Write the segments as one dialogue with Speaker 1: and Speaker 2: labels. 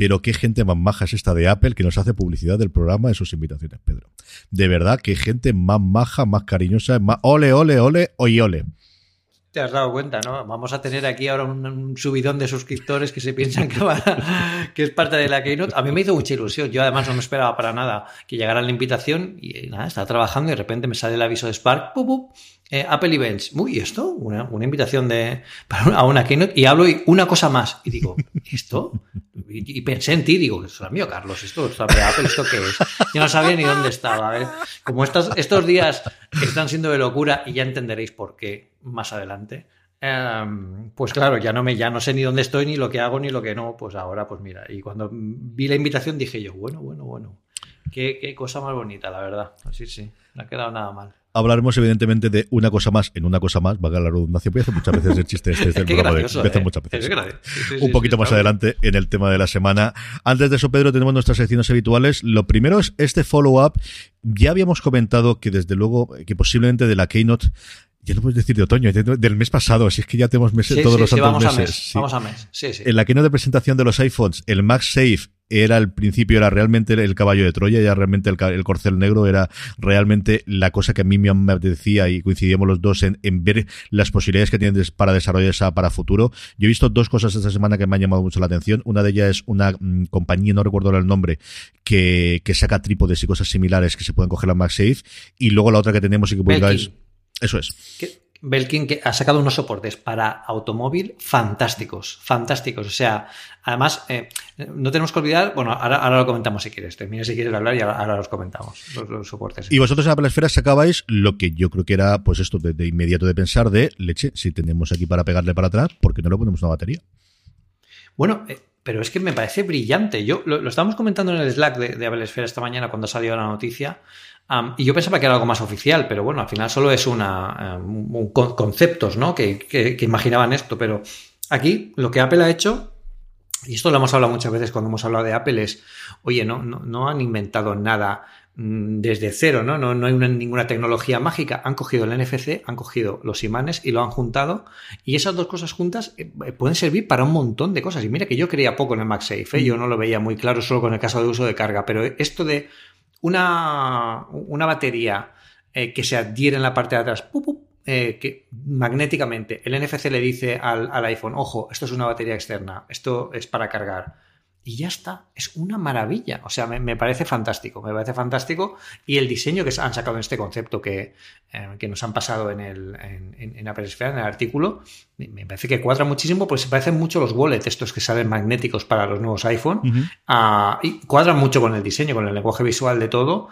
Speaker 1: Pero qué gente más maja es esta de Apple que nos hace publicidad del programa en sus invitaciones, Pedro. De verdad, qué gente más maja, más cariñosa, más ole, ole, ole, oye, ole.
Speaker 2: Te has dado cuenta, ¿no? Vamos a tener aquí ahora un, subidón de suscriptores que se piensan que, va, que es parte de la Keynote. A mí me hizo mucha ilusión. Yo además no me esperaba para nada que llegara la invitación y nada, estaba trabajando y de repente me sale el aviso de Spark. ¡pup, pup! Eh, Apple Events. Uy, ¿y ¿esto? Una, una invitación de, a una Keynote y hablo y una cosa más. Y digo, ¿esto? Y, pensé en ti, digo, es mío, Carlos, esto es de Apple, ¿esto qué es? Yo no sabía ni dónde estaba. A ver, como estos, estos días están siendo de locura y ya entenderéis por qué más adelante. Em, pues claro, ya no me, ya no sé ni dónde estoy, ni lo que hago, ni lo que no. Pues ahora, pues mira. Y cuando vi la invitación dije yo, bueno, bueno, bueno. Qué, qué cosa más bonita, la verdad. Así sí, no ha quedado nada mal.
Speaker 1: Hablaremos evidentemente de una cosa más en una cosa más, valga la redundancia, porque hace muchas veces el chiste este
Speaker 2: Qué
Speaker 1: programa de
Speaker 2: eh.
Speaker 1: muchas veces.
Speaker 2: Es gracioso. Sí, sí,
Speaker 1: un poquito
Speaker 2: sí,
Speaker 1: más adelante en el tema de la semana. Antes de eso, Pedro, tenemos nuestras secciones habituales. Lo primero es este follow-up. Ya habíamos comentado que desde luego, que posiblemente de la Keynote ya lo puedes decir de otoño, de- del mes pasado, si es que ya tenemos meses,
Speaker 2: Sí,
Speaker 1: todos
Speaker 2: sí,
Speaker 1: los
Speaker 2: sí, vamos a mes. Vamos a mes. Sí, sí.
Speaker 1: En la keynote de presentación de los iPhones, el MagSafe era al principio, era realmente el caballo de Troya, ya realmente el, corcel negro era realmente la cosa que a mí me decía y coincidíamos los dos en, en ver las posibilidades que tienen para desarrollar esa para futuro. Yo he visto dos cosas esta semana que me han llamado mucho la atención. Una de ellas es una mm, compañía, no recuerdo el nombre, que, que saca trípodes y cosas similares que se pueden coger a MagSafe. Y luego la otra que tenemos y que publicáis. Eso es.
Speaker 2: Que- Belkin que ha sacado unos soportes para automóvil fantásticos, fantásticos. O sea, además, eh, no tenemos que olvidar, bueno, ahora, ahora lo comentamos si quieres, termina si quieres hablar y ahora, ahora los comentamos, los, los soportes.
Speaker 1: Y vosotros en Apple Esfera sacabais lo que yo creo que era, pues esto de, de inmediato de pensar de leche, si tenemos aquí para pegarle para atrás, ¿por qué no le ponemos una batería?
Speaker 2: Bueno, eh, pero es que me parece brillante. Yo lo, lo estábamos comentando en el Slack de, de Apple Esfera esta mañana cuando salió la noticia. Y yo pensaba que era algo más oficial, pero bueno, al final solo es una um, un con- conceptos, ¿no? Que, que- que imaginaban esto. Pero aquí lo que Apple ha hecho, y esto lo hemos hablado muchas veces cuando hemos hablado de Apple, es, oye, no, no, no han inventado nada mm, desde cero, ¿no? No, no hay una- ninguna tecnología mágica. Han cogido el NFC, han cogido los imanes y lo han juntado. Y esas dos cosas juntas eh, eh, pueden servir para un montón de cosas. Y mira que yo creía poco en el MagSafe, ¿eh? yo no lo veía muy claro solo con el caso de uso de carga, pero esto de una, una batería eh, que se adhiere en la parte de atrás, eh, que magnéticamente el NFC le dice al, iPhone, ojo, esto es una batería externa, esto es para cargar. Y ya está, es una maravilla. O sea, me, me parece fantástico, me parece fantástico. Y el diseño que han sacado en este concepto que, eh, que nos han pasado en, el, en, en- en el artículo, me, parece que cuadra muchísimo, pues se parecen mucho los wallets, estos que salen magnéticos para los nuevos iPhone. Ah, y cuadran mucho con el diseño, con el lenguaje visual de todo.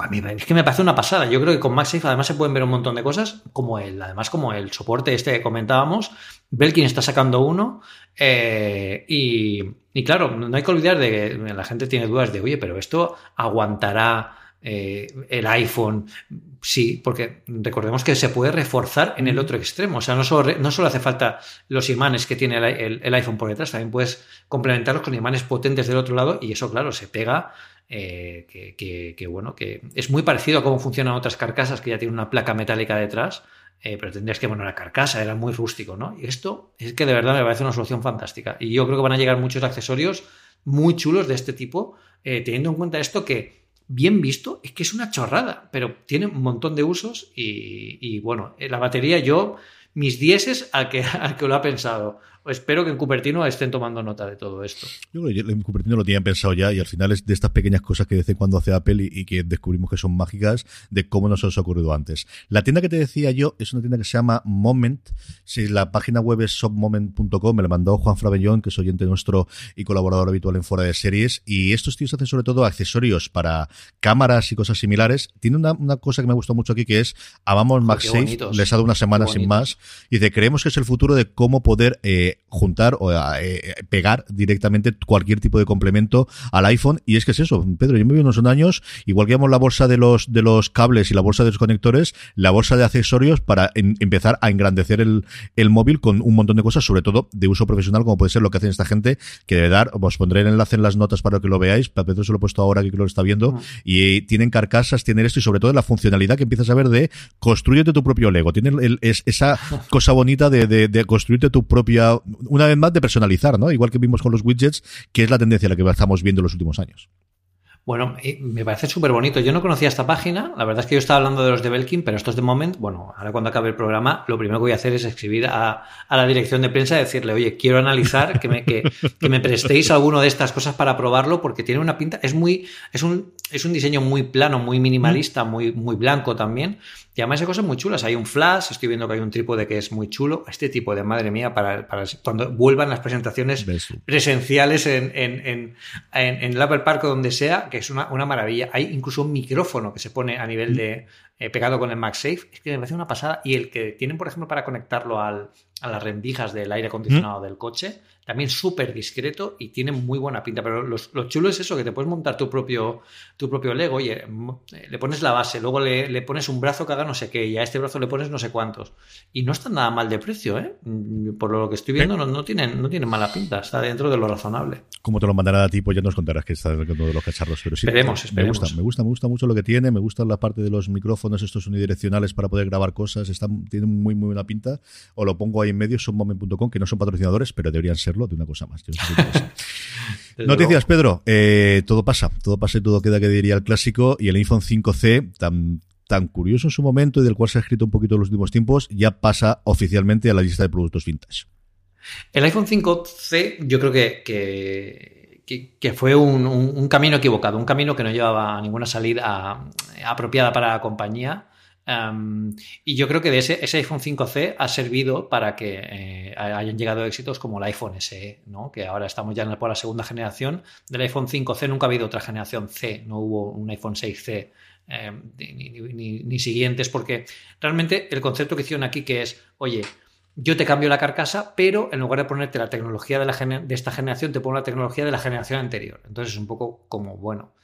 Speaker 2: A mí es que me parece una pasada. Yo creo que con MagSafe además se pueden ver un montón de cosas, como el, además como el soporte este que comentábamos. Belkin está sacando uno. eh, y, y claro, no hay que olvidar de que la gente tiene dudas de, oye, pero esto aguantará eh, el iPhone. Sí, porque recordemos que se puede reforzar en el otro extremo. O sea, no solo, no solo hace falta los imanes que tiene el, el- el iPhone por detrás, también puedes complementarlos con imanes potentes del otro lado y eso, claro, se pega. eh, que, que- que, bueno, que es muy parecido a cómo funcionan otras carcasas que ya tienen una placa metálica detrás, eh, pero tendrías que poner la carcasa, era muy rústico, ¿no? Y esto es que de verdad me parece una solución fantástica. Y yo creo que van a llegar muchos accesorios muy chulos de este tipo, teniendo en cuenta esto que bien visto, es que es una chorrada, pero tiene un montón de usos y, y, bueno, eh, la batería yo, mis dieces al que, al que lo ha pensado. Espero que en Cupertino estén tomando nota de todo esto.
Speaker 1: Yo creo que en Cupertino lo tenían pensado ya y al final es de estas pequeñas cosas que de vez en cuando hace Apple y, y que descubrimos que son mágicas de cómo nos ha ocurrido antes. La tienda que te decía yo es una tienda que se llama Moment. Si la página web es shopmoment.com, me la mandó Juan Fravellón, que es oyente nuestro y colaborador habitual en Fuera de Series. Y estos tíos hacen sobre todo accesorios para cámaras y cosas similares. Tiene una, una cosa que me gustó mucho aquí que es Amamos MagSafe. Les ha dado una semana sin más Y dice, creemos que es el futuro de cómo poder eh, juntar o eh, pegar directamente cualquier tipo de complemento al iPhone. Y es que es eso, Pedro, yo me vi unos años, igual que la bolsa de los, de los cables y la bolsa de los conectores, la bolsa de accesorios para empezar a engrandecer el, el móvil con un montón de cosas, sobre todo de uso profesional, como puede ser lo que hacen esta gente, que de dar, os pondré el enlace en las notas para que lo veáis, Pedro se lo he puesto ahora que lo está viendo, y tienen carcasas, tienen esto y sobre todo la funcionalidad que empiezas a ver de construyete tu propio Lego, tienen es, esa cosa bonita de, de, construirte tu propia, una vez más de personalizar, ¿no? Igual que vimos con los widgets, que es la tendencia a la que estamos viendo en los últimos años.
Speaker 2: Bueno, me parece súper bonito. Yo no conocía esta página. La verdad es que yo estaba hablando de los de Belkin, pero estos de Moment, bueno, ahora cuando acabe el programa, lo primero que voy a hacer es escribir a, la dirección de prensa y decirle, oye, quiero analizar que me, que, que me prestéis alguno de estas cosas para probarlo, porque tiene una pinta, es muy, es un, es un diseño muy plano, muy minimalista, muy, muy blanco también. Y además hay cosas muy chulas. Hay un flash, estoy viendo que hay un trípode que es muy chulo. Este tipo de madre mía, para, para cuando vuelvan las presentaciones presenciales en, en, en, en, el Apple Park o donde sea, que es una, una, maravilla. Hay incluso un micrófono que se pone a nivel de eh, pegado con el MagSafe. Es que me parece una pasada. Y el que tienen, por ejemplo, para conectarlo al, a las rendijas del aire acondicionado del coche, también súper discreto y tiene muy buena pinta. Pero lo, chulo es eso, que te puedes montar tu propio, tu propio Lego. Oye, eh, le pones la base, luego le, le, pones un brazo que haga no sé qué, y a este brazo le pones no sé cuántos. Y no está nada mal de precio, ¿eh? Mm, por lo que estoy viendo, no, no, tienen, no tienen mala pinta, está dentro de lo razonable.
Speaker 1: Como te lo mandará a ti, pues ya nos contarás que está dentro de los cacharros. Pero sí,
Speaker 2: esperemos,
Speaker 1: me gusta, me gusta, me gusta mucho lo que tiene, me gusta la parte de los micrófonos, estos unidireccionales para poder grabar cosas, están, tienen muy, muy buena pinta. O lo pongo ahí en medio, sonmoment.com, que no son patrocinadores, pero deberían serlo de una cosa más. Noticias, Pedro. Eh, todo pasa, todo pasa y todo queda que diría el clásico. Y el iPhone 5C, tan, tan curioso en su momento y del cual se ha escrito un poquito en los últimos tiempos, ya pasa oficialmente a la lista de productos vintage.
Speaker 2: El iPhone 5C, yo creo que, que, fue un, camino equivocado, un camino que no llevaba ninguna salida apropiada para la compañía y yo creo que de ese, iPhone 5C ha servido para que eh, hayan llegado éxitos como el iPhone SE, ¿no? que ahora estamos ya por la segunda generación del iPhone 5C. Nunca ha habido otra generación C, no hubo un iPhone 6C em, ni, siguientes, porque realmente el concepto que hicieron aquí que es, oye, yo te cambio la carcasa, pero en lugar de ponerte la tecnología de, la de esta generación, te pongo la tecnología de la generación anterior. Entonces es un poco como, bueno,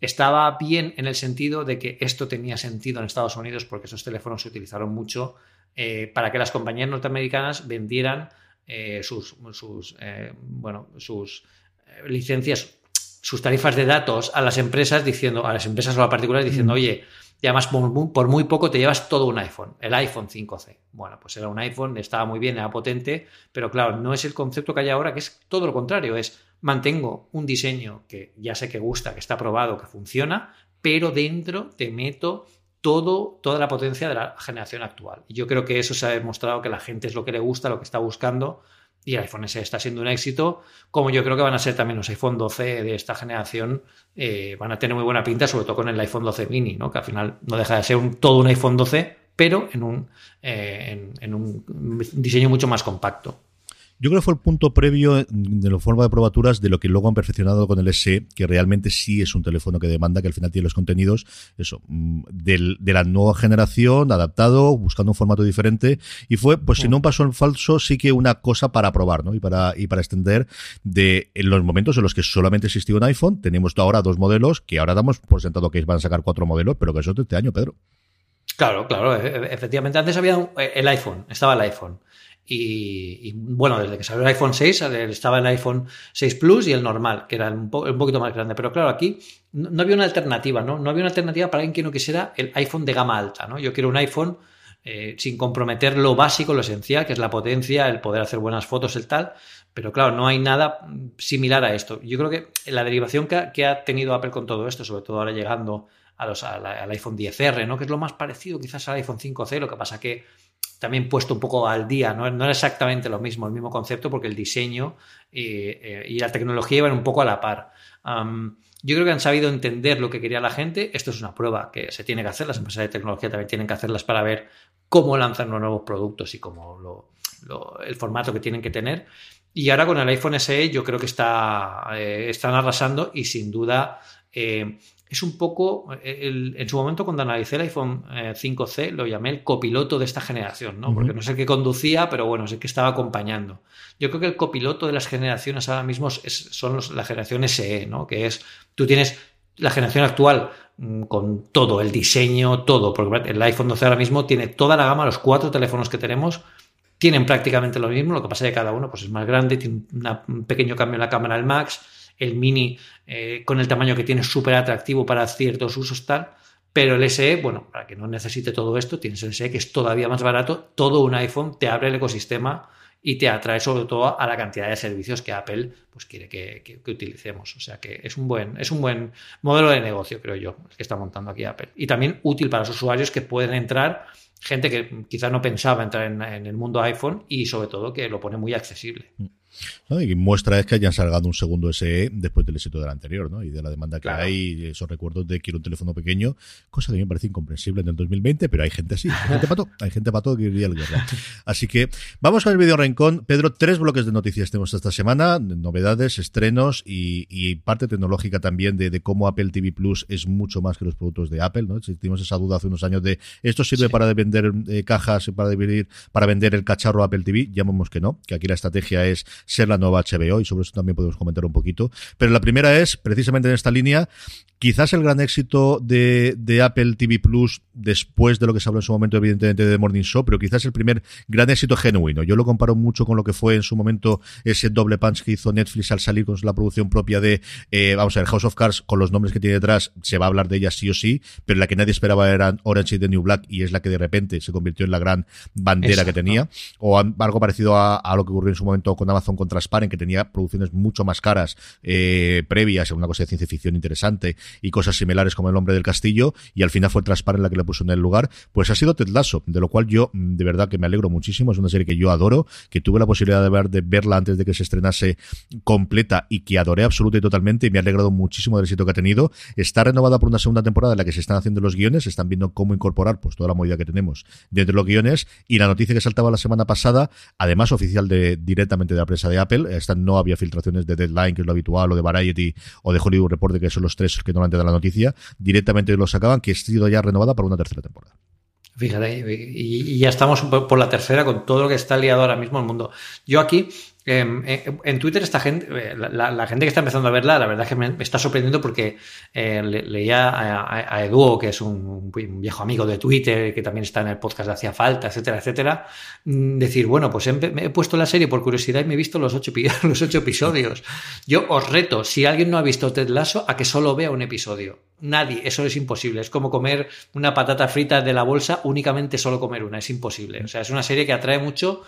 Speaker 2: estaba bien en el sentido de que esto tenía sentido en Estados Unidos porque esos teléfonos se utilizaron mucho eh, para que las compañías norteamericanas vendieran eh, sus, sus eh, bueno, sus licencias, sus tarifas de datos a las empresas diciendo, a las empresas o a particulares diciendo, mm. oye, y además por muy, poco te llevas todo un iPhone, el iPhone 5C. Bueno, pues era un iPhone, estaba muy bien, era potente, pero claro, no es el concepto que hay ahora, que es todo lo contrario, es mantengo un diseño que ya sé que gusta, que está probado, que funciona, pero dentro te meto todo, toda la potencia de la generación actual. Y yo creo que eso se ha demostrado que la gente es lo que le gusta, lo que está buscando, y el iPhone SE está siendo un éxito, como yo creo que van a ser también los iPhone 12 de esta generación, eh, van a tener muy buena pinta, sobre todo con el iPhone 12 mini, ¿no? que al final no deja de ser un, todo un iPhone 12, pero en un, eh, en un diseño mucho más compacto.
Speaker 1: Yo creo que fue el punto previo de la forma de probaturas de lo que luego han perfeccionado con el SE, que realmente sí es un teléfono que demanda, que al final tiene los contenidos, eso, mm, del, de la nueva generación, adaptado, buscando un formato diferente. Y fue, pues si no un paso en falso, sí que una cosa para probar, ¿no? Y para, y para extender de en los momentos en los que solamente existía un iPhone, tenemos ahora dos modelos, que ahora damos por sentado que van a sacar cuatro modelos, pero que eso es de este año, Pedro.
Speaker 2: Claro, claro, e, e, efectivamente. Antes había eh, el iPhone, estaba el iPhone. Y, bueno, desde que salió el iPhone 6 estaba el iPhone 6 Plus y el normal, que era un, poquito más grande. Pero claro, aquí no, había una alternativa, ¿no? No había una alternativa para alguien que no quisiera el iPhone de gama alta, ¿no? Yo quiero un iPhone eh, sin comprometer lo básico, lo esencial, que es la potencia, el poder hacer buenas fotos, el tal. Pero claro, no hay nada similar a esto. Yo creo que la derivación que ha, tenido Apple con todo esto, sobre todo ahora llegando a los, al iPhone 10R, ¿no? Que es lo más parecido quizás al iPhone 5C, lo que pasa que también puesto un poco al día, no, no era exactamente lo mismo, el mismo concepto, porque el diseño eh, eh, y la tecnología iban un poco a la par. yo creo que han sabido entender lo que quería la gente. Esto es una prueba que se tiene que hacer. Las empresas de tecnología también tienen que hacerlas para ver cómo lanzan los nuevos productos y cómo lo, el formato que tienen que tener. Y ahora con el iPhone SE yo creo que está, eh, están arrasando y sin duda es un poco, en su momento cuando analicé el iPhone 5C eh, lo llamé el copiloto de esta generación, ¿no? Porque no sé qué conducía, pero bueno, sé que estaba acompañando. Yo creo que el copiloto de las generaciones ahora mismo son la generación SE, ¿no? Que es, tú tienes la generación actual mm, con todo, el diseño, todo, porque el iPhone 12 ahora mismo tiene toda la gama, los cuatro teléfonos que tenemos tienen prácticamente lo mismo, lo que pasa es que cada uno pues, es más grande, tiene un pequeño cambio en la cámara del Max, el mini eh, con el tamaño que tiene súper atractivo para ciertos usos tal, pero el SE, bueno, para que no necesite todo esto, tienes el SE que es todavía más barato, todo un iPhone te abre el ecosistema y te atrae sobre todo a la cantidad de servicios que Apple pues, quiere que, utilicemos. O sea que es un, buen, es un buen modelo de negocio, creo yo, el que está montando aquí Apple. Y también útil para los usuarios que pueden entrar, gente que quizás no pensaba entrar en, en el mundo iPhone y sobre todo que lo pone muy accesible. Mm.
Speaker 1: Y muestra es que hayan salgado un segundo SE después del éxito del anterior, ¿no? Y de la demanda que hay, esos recuerdos de quiero un teléfono pequeño, cosa que a mí me parece incomprensible en el 2020, pero hay gente así, hay gente pato, hay gente pato que iría al guerra. Así que vamos con el video rincón. Pedro, tres bloques de noticias tenemos esta semana, novedades, estrenos y, parte tecnológica también de, cómo Apple TV Plus es mucho más que los productos de Apple, ¿no? Tuvimos esa duda hace unos años de esto sirve para vender eh, cajas, para, vender, para vender el cacharro Apple TV, ya vemos que no, que aquí la estrategia es ser la nueva HBO y sobre eso también podemos comentar un poquito. Pero la primera es, precisamente en esta línea, quizás el gran éxito de, de, Apple TV Plus después de lo que se habló en su momento evidentemente de Morning Show, pero quizás el primer gran éxito genuino. Yo lo comparo mucho con lo que fue en su momento ese doble punch que hizo Netflix al salir con la producción propia de, eh, vamos a ver, House of Cards con los nombres que tiene detrás, se va a hablar de ella sí o sí, pero la que nadie esperaba era Orange y The New Black y es la que de repente se convirtió en la gran bandera que tenía, o algo parecido a, a, lo que ocurrió en su momento con Amazon con Transparent, que tenía producciones mucho más caras eh, previas, una cosa de ciencia ficción interesante y cosas similares como El hombre del castillo, y al final fue Transparent la que le puso en el lugar, pues ha sido Ted Lasso, de lo cual yo mm, de verdad que me alegro muchísimo, es una serie que yo adoro, que tuve la posibilidad de, ver, de verla antes de que se estrenase completa y que adoré absoluta y totalmente y me ha alegrado muchísimo del éxito que ha tenido. Está renovada por una segunda temporada en la que se están haciendo los guiones, están viendo cómo incorporar pues toda la movida que tenemos dentro de los guiones y la noticia que saltaba la semana pasada, además oficial de directamente de la prensa de Apple, esta no había filtraciones de Deadline, que es lo habitual, o de Variety o de Hollywood Report, que son los tres que normalmente dan la noticia, directamente lo sacaban, que ha sido ya renovada para una tercera temporada.
Speaker 2: Fíjate, y, ya estamos por la tercera con todo lo que está liado ahora mismo el mundo. Yo aquí eh, en Twitter esta gente, eh, la, gente que está empezando a verla, la verdad es que me, está sorprendiendo porque eh, leía a, Eduo, que es un, viejo amigo de Twitter, que también está en el podcast de Hacía Falta, etcétera, etcétera, mm, decir, bueno, pues he, me he puesto la serie por curiosidad y me he visto los ocho, los ocho episodios. Yo os reto, si alguien no ha visto Ted Lasso, a que solo vea un episodio. Nadie, eso es imposible. Es como comer una patata frita de la bolsa, únicamente solo comer una, es imposible. O sea, es una serie que atrae mucho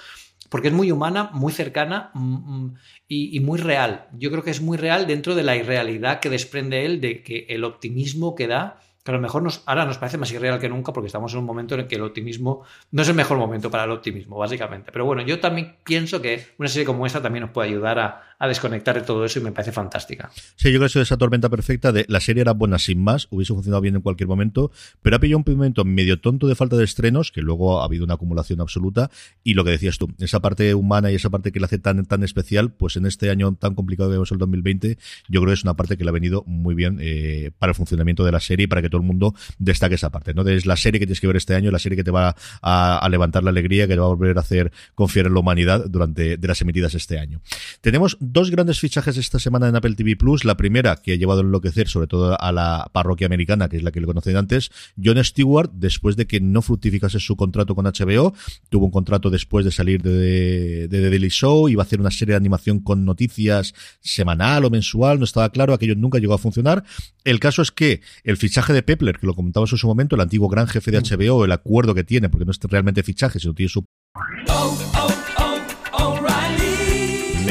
Speaker 2: porque es muy humana, muy cercana mm, mm, y, muy real. Yo creo que es muy real dentro de la irrealidad que desprende él de que el optimismo que da que a lo mejor nos, ahora nos parece más irreal que nunca porque estamos en un momento en el que el optimismo no es el mejor momento para el optimismo, básicamente. Pero bueno, yo también pienso que una serie como esta también nos puede ayudar a, desconectar de todo eso y me parece fantástica.
Speaker 1: Sí, yo creo que es esa tormenta perfecta la serie era buena sin más, hubiese funcionado bien en cualquier momento, pero ha pillado un momento medio tonto de falta de estrenos, que luego ha habido una acumulación absoluta, y lo que decías tú, esa parte humana y esa parte que la hace tan, tan especial, pues en este año tan complicado que vemos el 2020, yo creo que es una parte que le ha venido muy bien eh, para el funcionamiento de la serie y para que todo el mundo destaque esa parte, ¿no? Es la serie que tienes que ver este año, la serie que te va a, levantar la alegría, que te va a volver a hacer confiar en la humanidad durante de las emitidas este año. Tenemos dos grandes fichajes esta semana en Apple TV Plus. La primera, que ha llevado a enloquecer sobre todo a la parroquia americana, que es la que le conocen antes, John Stewart, después de que no fructificase su contrato con HBO, tuvo un contrato después de salir de, de, The Daily Show, iba a hacer una serie de animación con noticias semanal o mensual, no estaba claro, aquello nunca llegó a funcionar. El caso es que el fichaje de Pepler, que lo comentamos en su momento, el antiguo gran jefe de HBO, el acuerdo que tiene, porque no es realmente fichaje, sino tiene su... Oh,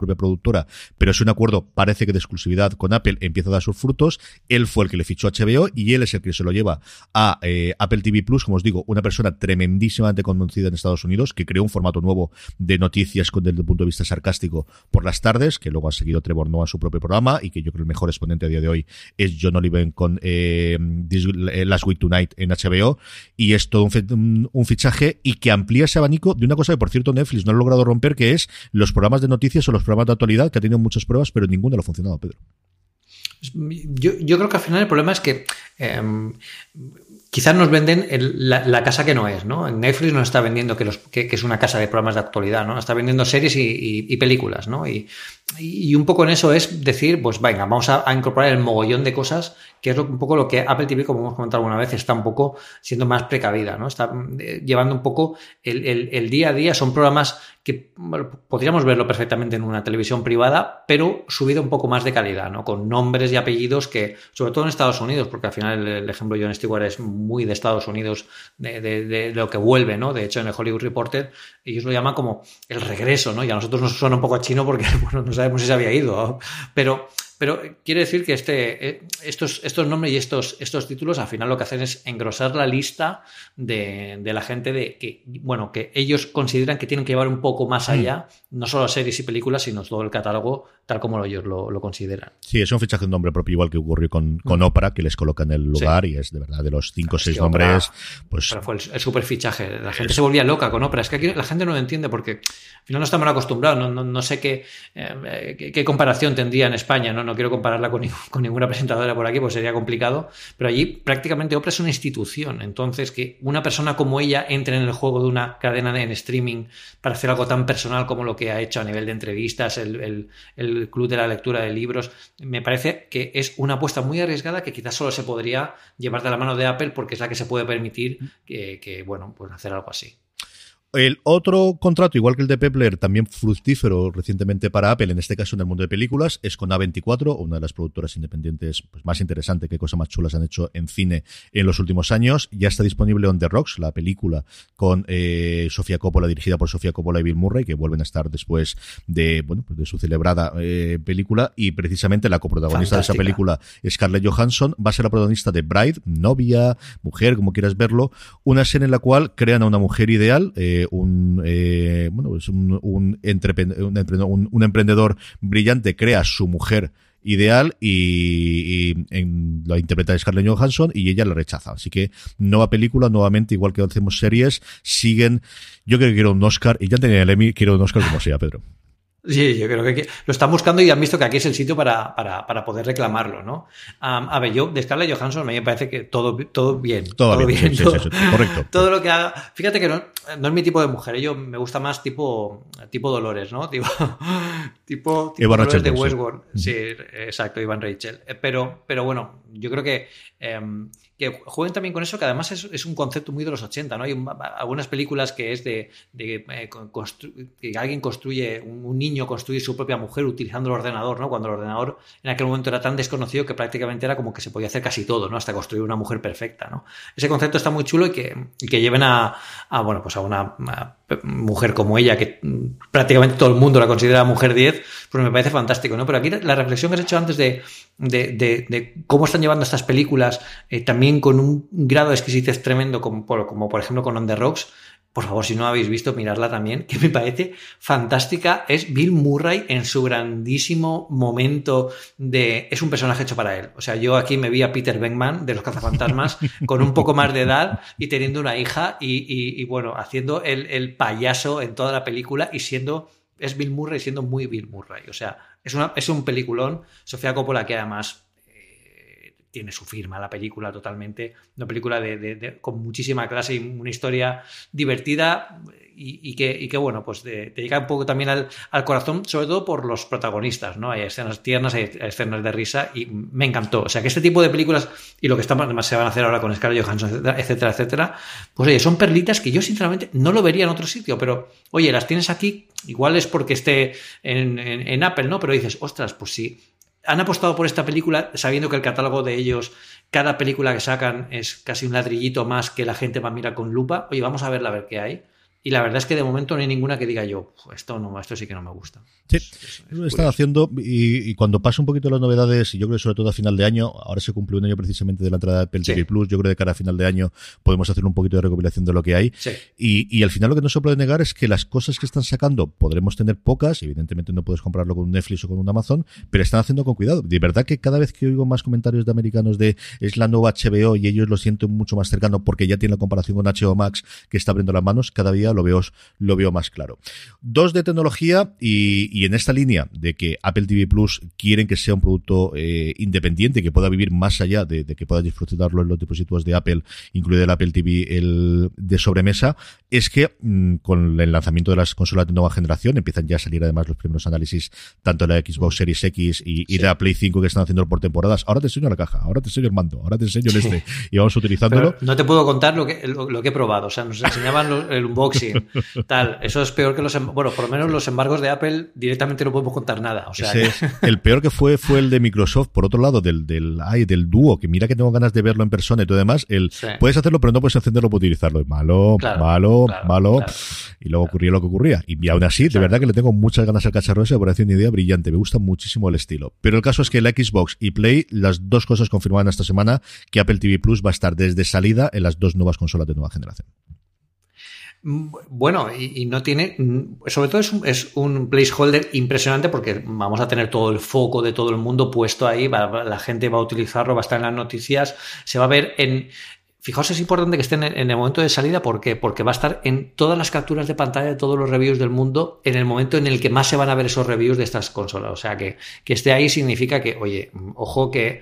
Speaker 1: Propia productora, pero es un acuerdo, parece que de exclusividad con Apple, empieza a dar sus frutos. Él fue el que le fichó a HBO y él es el que se lo lleva a eh, Apple TV Plus, como os digo, una persona tremendísimamente conocida en Estados Unidos, que creó un formato nuevo de noticias desde el punto de vista sarcástico por las tardes, que luego ha seguido Trevor Noah en su propio programa y que yo creo el mejor exponente a día de hoy es John Oliver con eh, eh, Last Week Tonight en HBO y es todo un, un, fichaje y que amplía ese abanico de una cosa que por cierto Netflix no ha logrado romper que es los programas de noticias o los programas de actualidad que ha tenido muchas pruebas pero ninguno lo ha funcionado Pedro
Speaker 2: yo, creo que al final el problema es que eh, quizás nos venden la, casa que no es, ¿no? Netflix nos está vendiendo que, es una casa de programas de actualidad, ¿no? Está vendiendo series y, películas, ¿no? Y, y, un poco en eso es decir, pues venga, vamos a, incorporar el mogollón de cosas, que es un poco lo que Apple TV, como hemos comentado alguna vez, está un poco siendo más precavida, ¿no? Está eh, llevando un poco el, día a día, son programas que podríamos verlo perfectamente en una televisión privada, pero subido un poco más de calidad, ¿no? Con nombres y apellidos que, sobre todo en Estados Unidos, porque al final el, el ejemplo de John Stewart es muy de Estados Unidos, de, lo que vuelve, ¿no? De hecho, en el Hollywood Reporter, ellos lo llaman como el regreso, ¿no? Y a nosotros nos suena un poco a chino porque, bueno, no sabemos si se había ido, pero pero quiere decir que este, eh, estos, estos nombres y estos, estos títulos al final lo que hacen es engrosar la lista de, la gente de que, bueno, que ellos consideran que tienen que llevar un poco más mm. allá, no solo series y películas, sino todo el catálogo tal como ellos lo, consideran.
Speaker 1: Sí, es un fichaje de nombre propio, igual que ocurrió con, con Opera, que les coloca en el lugar y es de verdad de los cinco o seis nombres. pues...
Speaker 2: Pero fue el, super fichaje. La gente se volvía loca con Opera. Es que aquí la gente no lo entiende porque al final no estamos acostumbrados. No, no, sé qué, eh, qué, comparación tendría en España. No, no quiero compararla con, ninguna presentadora por aquí, pues sería complicado. Pero allí prácticamente Opera es una institución. Entonces, que una persona como ella entre en el juego de una cadena en streaming para hacer algo tan personal como lo que ha hecho a nivel de entrevistas, el, el club de la lectura de libros, me parece que es una apuesta muy arriesgada que quizás solo se podría llevar de la mano de Apple porque es la que se puede permitir que, que bueno, pues hacer algo así.
Speaker 1: El otro contrato, igual que el de Pepler, también fructífero recientemente para Apple, en este caso en el mundo de películas, es con A24, una de las productoras independientes pues, más interesante, qué cosas más chulas han hecho en cine en los últimos años. Ya está disponible On The Rocks, la película con eh, Sofía Coppola, dirigida por Sofía Coppola y Bill Murray, que vuelven a estar después de, bueno, pues de su celebrada eh, película. Y precisamente la coprotagonista de esa película, Scarlett Johansson, va a ser la protagonista de Bride, novia, mujer, como quieras verlo, una escena en la cual crean a una mujer ideal, eh, un, eh, bueno, pues un, un, un, emprendedor brillante crea su mujer ideal y, en, lo interpreta Scarlett Johansson y ella la rechaza. Así que nueva película, nuevamente, igual que hacemos series, siguen. Yo creo que quiero un Oscar y ya tenía el Emmy, quiero un Oscar como sea, Pedro.
Speaker 2: Sí, yo creo que lo están buscando y han visto que aquí es el sitio para, para, para poder reclamarlo, ¿no? a ver, yo de Scarlett Johansson me parece que todo, todo bien.
Speaker 1: Todo, bien, todo, correcto.
Speaker 2: Todo lo que haga. Fíjate que no, no, es mi tipo de mujer, yo me gusta más tipo, tipo Dolores, ¿no? Tipo, tipo, tipo Dolores de Westworld. Sí. exacto, Iván Rachel. Eh, pero, pero bueno, yo creo que. Em, que jueguen también con eso, que además es, un concepto muy de los 80, ¿no? Hay algunas películas que es de, eh, que alguien construye, un, niño construye su propia mujer utilizando el ordenador, ¿no? Cuando el ordenador en aquel momento era tan desconocido que prácticamente era como que se podía hacer casi todo, ¿no? Hasta construir una mujer perfecta, ¿no? Ese concepto está muy chulo y que, que lleven a, bueno, pues a una, mujer como ella, que prácticamente todo el mundo la considera mujer 10, pues me parece fantástico, ¿no? Pero aquí la reflexión que has hecho antes de, de, cómo están llevando estas películas, eh, también con un grado de exquisitez tremendo, como por, como por ejemplo con On the Rocks. Por favor, si no habéis visto, mirarla también, que me parece fantástica. Es Bill Murray en su grandísimo momento de. Es un personaje hecho para él. O sea, yo aquí me vi a Peter Venkman de los cazafantasmas con un poco más de edad y teniendo una hija y, bueno, haciendo el, el payaso en toda la película y siendo. Es Bill Murray siendo muy Bill Murray. O sea, es, una, es un peliculón. Sofía Coppola, que además tiene su firma la película totalmente. Una película de, con muchísima clase y una historia divertida y, que, bueno, pues te, llega un poco también al, corazón, sobre todo por los protagonistas, ¿no? Hay escenas tiernas, hay escenas de risa y me encantó. O sea, que este tipo de películas y lo que estamos, además se van a hacer ahora con Scarlett Johansson, etcétera, etcétera, pues oye, son perlitas que yo sinceramente no lo vería en otro sitio, pero oye, las tienes aquí, igual es porque esté en, en Apple, ¿no? Pero dices, ostras, pues sí, han apostado por esta película sabiendo que el catálogo de ellos, cada película que sacan es casi un ladrillito más que la gente va a mirar con lupa. Oye, vamos a verla a ver qué hay Y la verdad es que de momento no hay ninguna que diga yo, esto no, esto sí que no me gusta.
Speaker 1: Sí, lo están haciendo y, cuando pasa un poquito las novedades, y yo creo que sobre todo a final de año, ahora se cumple un año precisamente de la entrada de Apple TV Plus, yo creo que cara a final de año podemos hacer un poquito de recopilación de lo que hay. Y, y, al final lo que no se puede negar es que las cosas que están sacando podremos tener pocas, evidentemente no puedes comprarlo con un Netflix o con un Amazon, pero están haciendo con cuidado. De verdad que cada vez que oigo más comentarios de americanos de es la nueva HBO y ellos lo sienten mucho más cercano porque ya tiene la comparación con HBO Max que está abriendo las manos, cada día lo veo, lo veo más claro. Dos de tecnología y, en esta línea de que Apple TV Plus quieren que sea un producto eh, independiente, que pueda vivir más allá de, que puedas disfrutarlo en los dispositivos de Apple, incluido el Apple TV el de sobremesa, es que mm, con el lanzamiento de las consolas de nueva generación empiezan ya a salir además los primeros análisis tanto de la Xbox Series X y, de la Play 5 que están haciendo por temporadas. Ahora te enseño la caja, ahora te enseño el mando, ahora te enseño el este y vamos utilizándolo.
Speaker 2: no te puedo contar lo que, lo, que he probado, o sea, nos enseñaban el unboxing, tal. Eso es peor que los, em, bueno, por lo menos los embargos de Apple directamente no podemos contar nada. O sea,
Speaker 1: el peor que fue fue el de Microsoft, por otro lado, del, del, ay, del dúo, que mira que tengo ganas de verlo en persona y todo demás. El, Puedes hacerlo, pero no puedes encenderlo para utilizarlo. Malo, malo, malo. Y luego ocurría lo que ocurría. Y aún así, de verdad que le tengo muchas ganas al cacharro ese, me parece una idea brillante. Me gusta muchísimo el estilo. Pero el caso es que la Xbox y Play, las dos cosas confirmaban esta semana que Apple TV Plus va a estar desde salida en las dos nuevas consolas de nueva generación.
Speaker 2: Bueno, y, no tiene, mm, sobre todo es un, es un, placeholder impresionante porque vamos a tener todo el foco de todo el mundo puesto ahí, la gente va a utilizarlo, va a estar en las noticias, se va a ver en, Fijaos, es importante que esté en el momento de salida. ¿Por qué? Porque va a estar en todas las capturas de pantalla de todos los reviews del mundo en el momento en el que más se van a ver esos reviews de estas consolas. O sea, que, que esté ahí significa que, oye, ojo que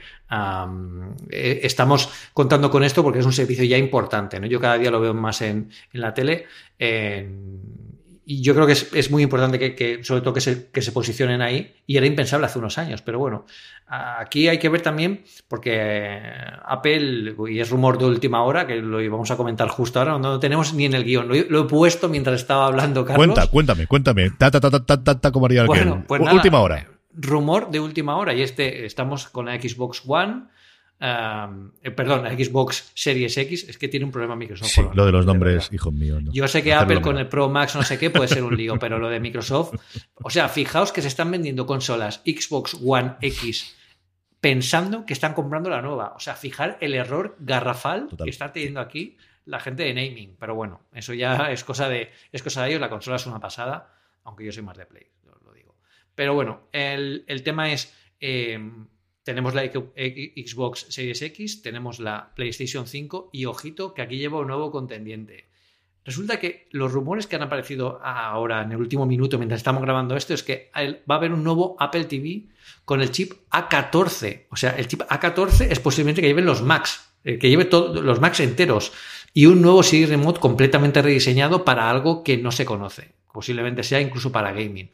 Speaker 2: eh, estamos contando con esto porque es un servicio ya importante. ¿no? Yo cada día lo veo más en, en la tele. Y yo creo que es, muy importante que, sobre todo que se, que se posicionen ahí. Y era impensable hace unos años, pero bueno, Aquí hay que ver también, porque Apple, y es rumor de última hora, que lo íbamos a comentar justo ahora, no lo tenemos ni en el guion. Lo, he puesto mientras estaba hablando Carlos.
Speaker 1: Cuenta, cuéntame, cuéntame. Ta, ta, ta, ta, ta, ta como haría bueno, pues última hora.
Speaker 2: Rumor de última hora, y este, estamos con la Xbox One. Eh, perdón, Xbox Series X es que tiene un problema Microsoft.
Speaker 1: Sí, lo de los nombres, hijo mío.
Speaker 2: Yo sé que Apple con el Pro Max no sé qué puede ser un lío, pero lo de Microsoft, o sea, fijaos que se están vendiendo consolas Xbox One X pensando que están comprando la nueva. O sea, fijar el error garrafal que está teniendo aquí la gente de naming. Pero bueno, eso ya es cosa de, es cosa de ellos. La consola es una pasada, aunque yo soy más de Play, lo, digo. Pero bueno, el, tema es. Em, tenemos la Xbox Series X, tenemos la PlayStation 5 y ojito que aquí lleva un nuevo contendiente. Resulta que los rumores que han aparecido ahora en el último minuto mientras estamos grabando esto es que va a haber un nuevo Apple TV con el chip A14. O sea, el chip A14 es posiblemente que lleven los Macs, eh, que lleve todos los Macs enteros y un nuevo CD Remote completamente rediseñado para algo que no se conoce. Posiblemente sea incluso para gaming.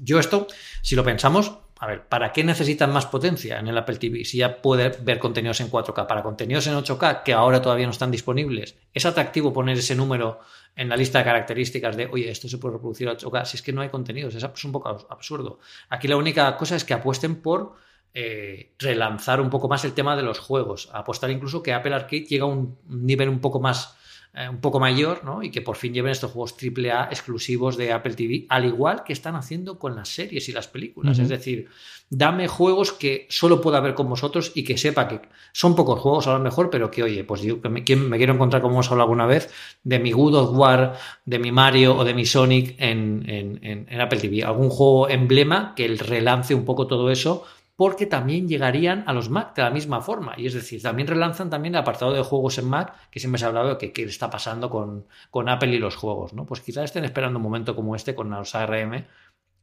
Speaker 2: Yo esto, si lo pensamos, a ver, ¿para qué necesitan más potencia en el Apple TV si ya puede ver contenidos en 4K? Para contenidos en 8K que ahora todavía no están disponibles, ¿es atractivo poner ese número en la lista de características de, oye, esto se puede reproducir a 8K? Si es que no hay contenidos, es un poco absurdo. Aquí la única cosa es que apuesten por eh, relanzar un poco más el tema de los juegos, apostar incluso que Apple Arcade llega a un nivel un poco más eh, un poco mayor, ¿no? Y que por fin lleven estos juegos AAA exclusivos de Apple TV, al igual que están haciendo con las series y las películas. Es decir, dame juegos que solo pueda ver con vosotros y que sepa que son pocos juegos a lo mejor, pero que, oye, pues yo me, me quiero encontrar, como hemos hablado alguna vez, de mi God of War, de mi Mario o de mi Sonic en, en, en Apple TV. Algún juego emblema que relance un poco todo eso porque también llegarían a los Mac de la misma forma. Y es decir, también relanzan también el apartado de juegos en Mac, que siempre se ha hablado de qué está pasando con, con, Apple y los juegos, ¿no? Pues quizás estén esperando un momento como este con los ARM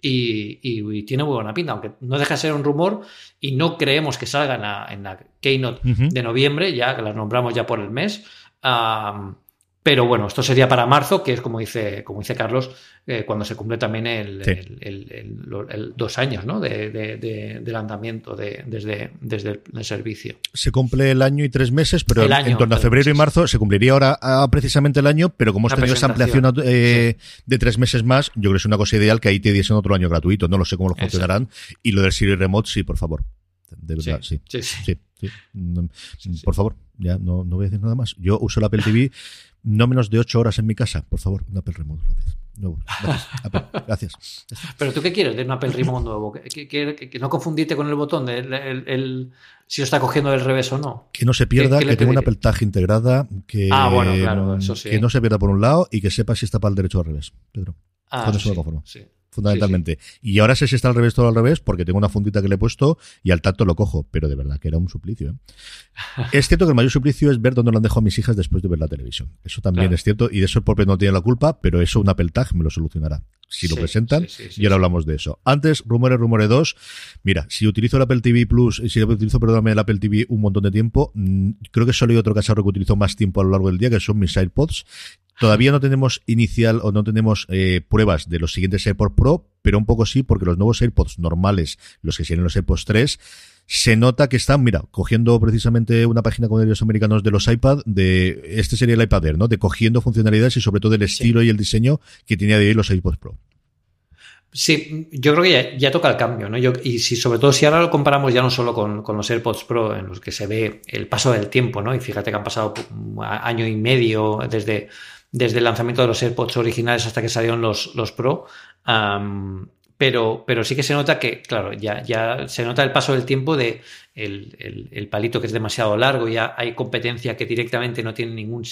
Speaker 2: y, tiene muy buena pinta, aunque no deja de ser un rumor y no creemos que salgan en la Keynote de noviembre, ya que las nombramos ya por el mes. Pero bueno, esto sería para marzo, que es como dice, como dice Carlos, eh, cuando se cumple también el, dos años ¿no? de, de, lanzamiento desde, desde el servicio.
Speaker 1: Se cumple el año y tres meses, pero en torno a febrero y marzo se cumpliría ahora precisamente el año, pero como hemos tenido esa ampliación eh, de tres meses más, yo creo que es una cosa ideal que ahí te diesen otro año gratuito. No lo sé cómo lo funcionarán. Y lo del Siri Remote, sí, por favor. De verdad, sí. sí. sí. Por favor. Ya no, no voy a decir nada más. Yo uso la Apple TV no menos de 8 horas en mi casa. Por favor, un Apple Remote, gracias. Gracias. Apple, gracias.
Speaker 2: Pero tú qué quieres de un Apple Remote nuevo? ¿Que, que, que no confundirte con el botón de el, el, el, si lo está cogiendo del revés o no.
Speaker 1: Que no se pierda, que tenga una Apple Tag integrada, que,
Speaker 2: ah, bueno, claro, eso sí.
Speaker 1: que no se pierda por un lado y que sepa si está para el derecho o al revés, Pedro.
Speaker 2: Ah,
Speaker 1: Con
Speaker 2: eso sí,
Speaker 1: conformo.
Speaker 2: sí.
Speaker 1: Fundamentalmente. Y ahora sé si está al revés todo al revés, porque tengo una fundita que le he puesto y al tacto lo cojo, pero de verdad que era un suplicio. ¿eh? es cierto que el mayor suplicio es ver dónde lo han dejado a mis hijas después de ver la televisión. Eso también
Speaker 2: Claro.
Speaker 1: es cierto, y de eso el propio no tiene la culpa, pero eso un Apple Tag me lo solucionará. Si lo presentan,
Speaker 2: sí, sí,
Speaker 1: y ahora hablamos de eso. Antes, rumores, rumores 2. Mira, si utilizo el Apple TV Plus, si utilizo, perdóname, el Apple TV un montón de tiempo, mm, creo que solo hay otro cacharro que utilizo más tiempo a lo largo del día, que son mis AirPods. Todavía no tenemos inicial o no tenemos eh, pruebas de los siguientes AirPods Pro, pero un poco sí, porque los nuevos AirPods normales, los que serían los AirPods 3, se nota que están, mira, cogiendo precisamente una página con ellos americanos de los iPad, de este sería el iPad Air, ¿no? De cogiendo funcionalidades y sobre todo el estilo y el diseño que tenía de hoy los AirPods Pro.
Speaker 2: Sí, yo creo que ya, ya toca el cambio, ¿no? Yo, y si, sobre todo si ahora lo comparamos ya no solo con, con los AirPods Pro, en los que se ve el paso del tiempo, ¿no? Y fíjate que han pasado un año y medio desde, desde el lanzamiento de los AirPods originales hasta que salieron los, los Pro. Pero, pero sí que se nota que, claro, ya, ya se nota el paso del tiempo de el, el- palito que es demasiado largo, ya hay competencia que directamente no tiene ningún,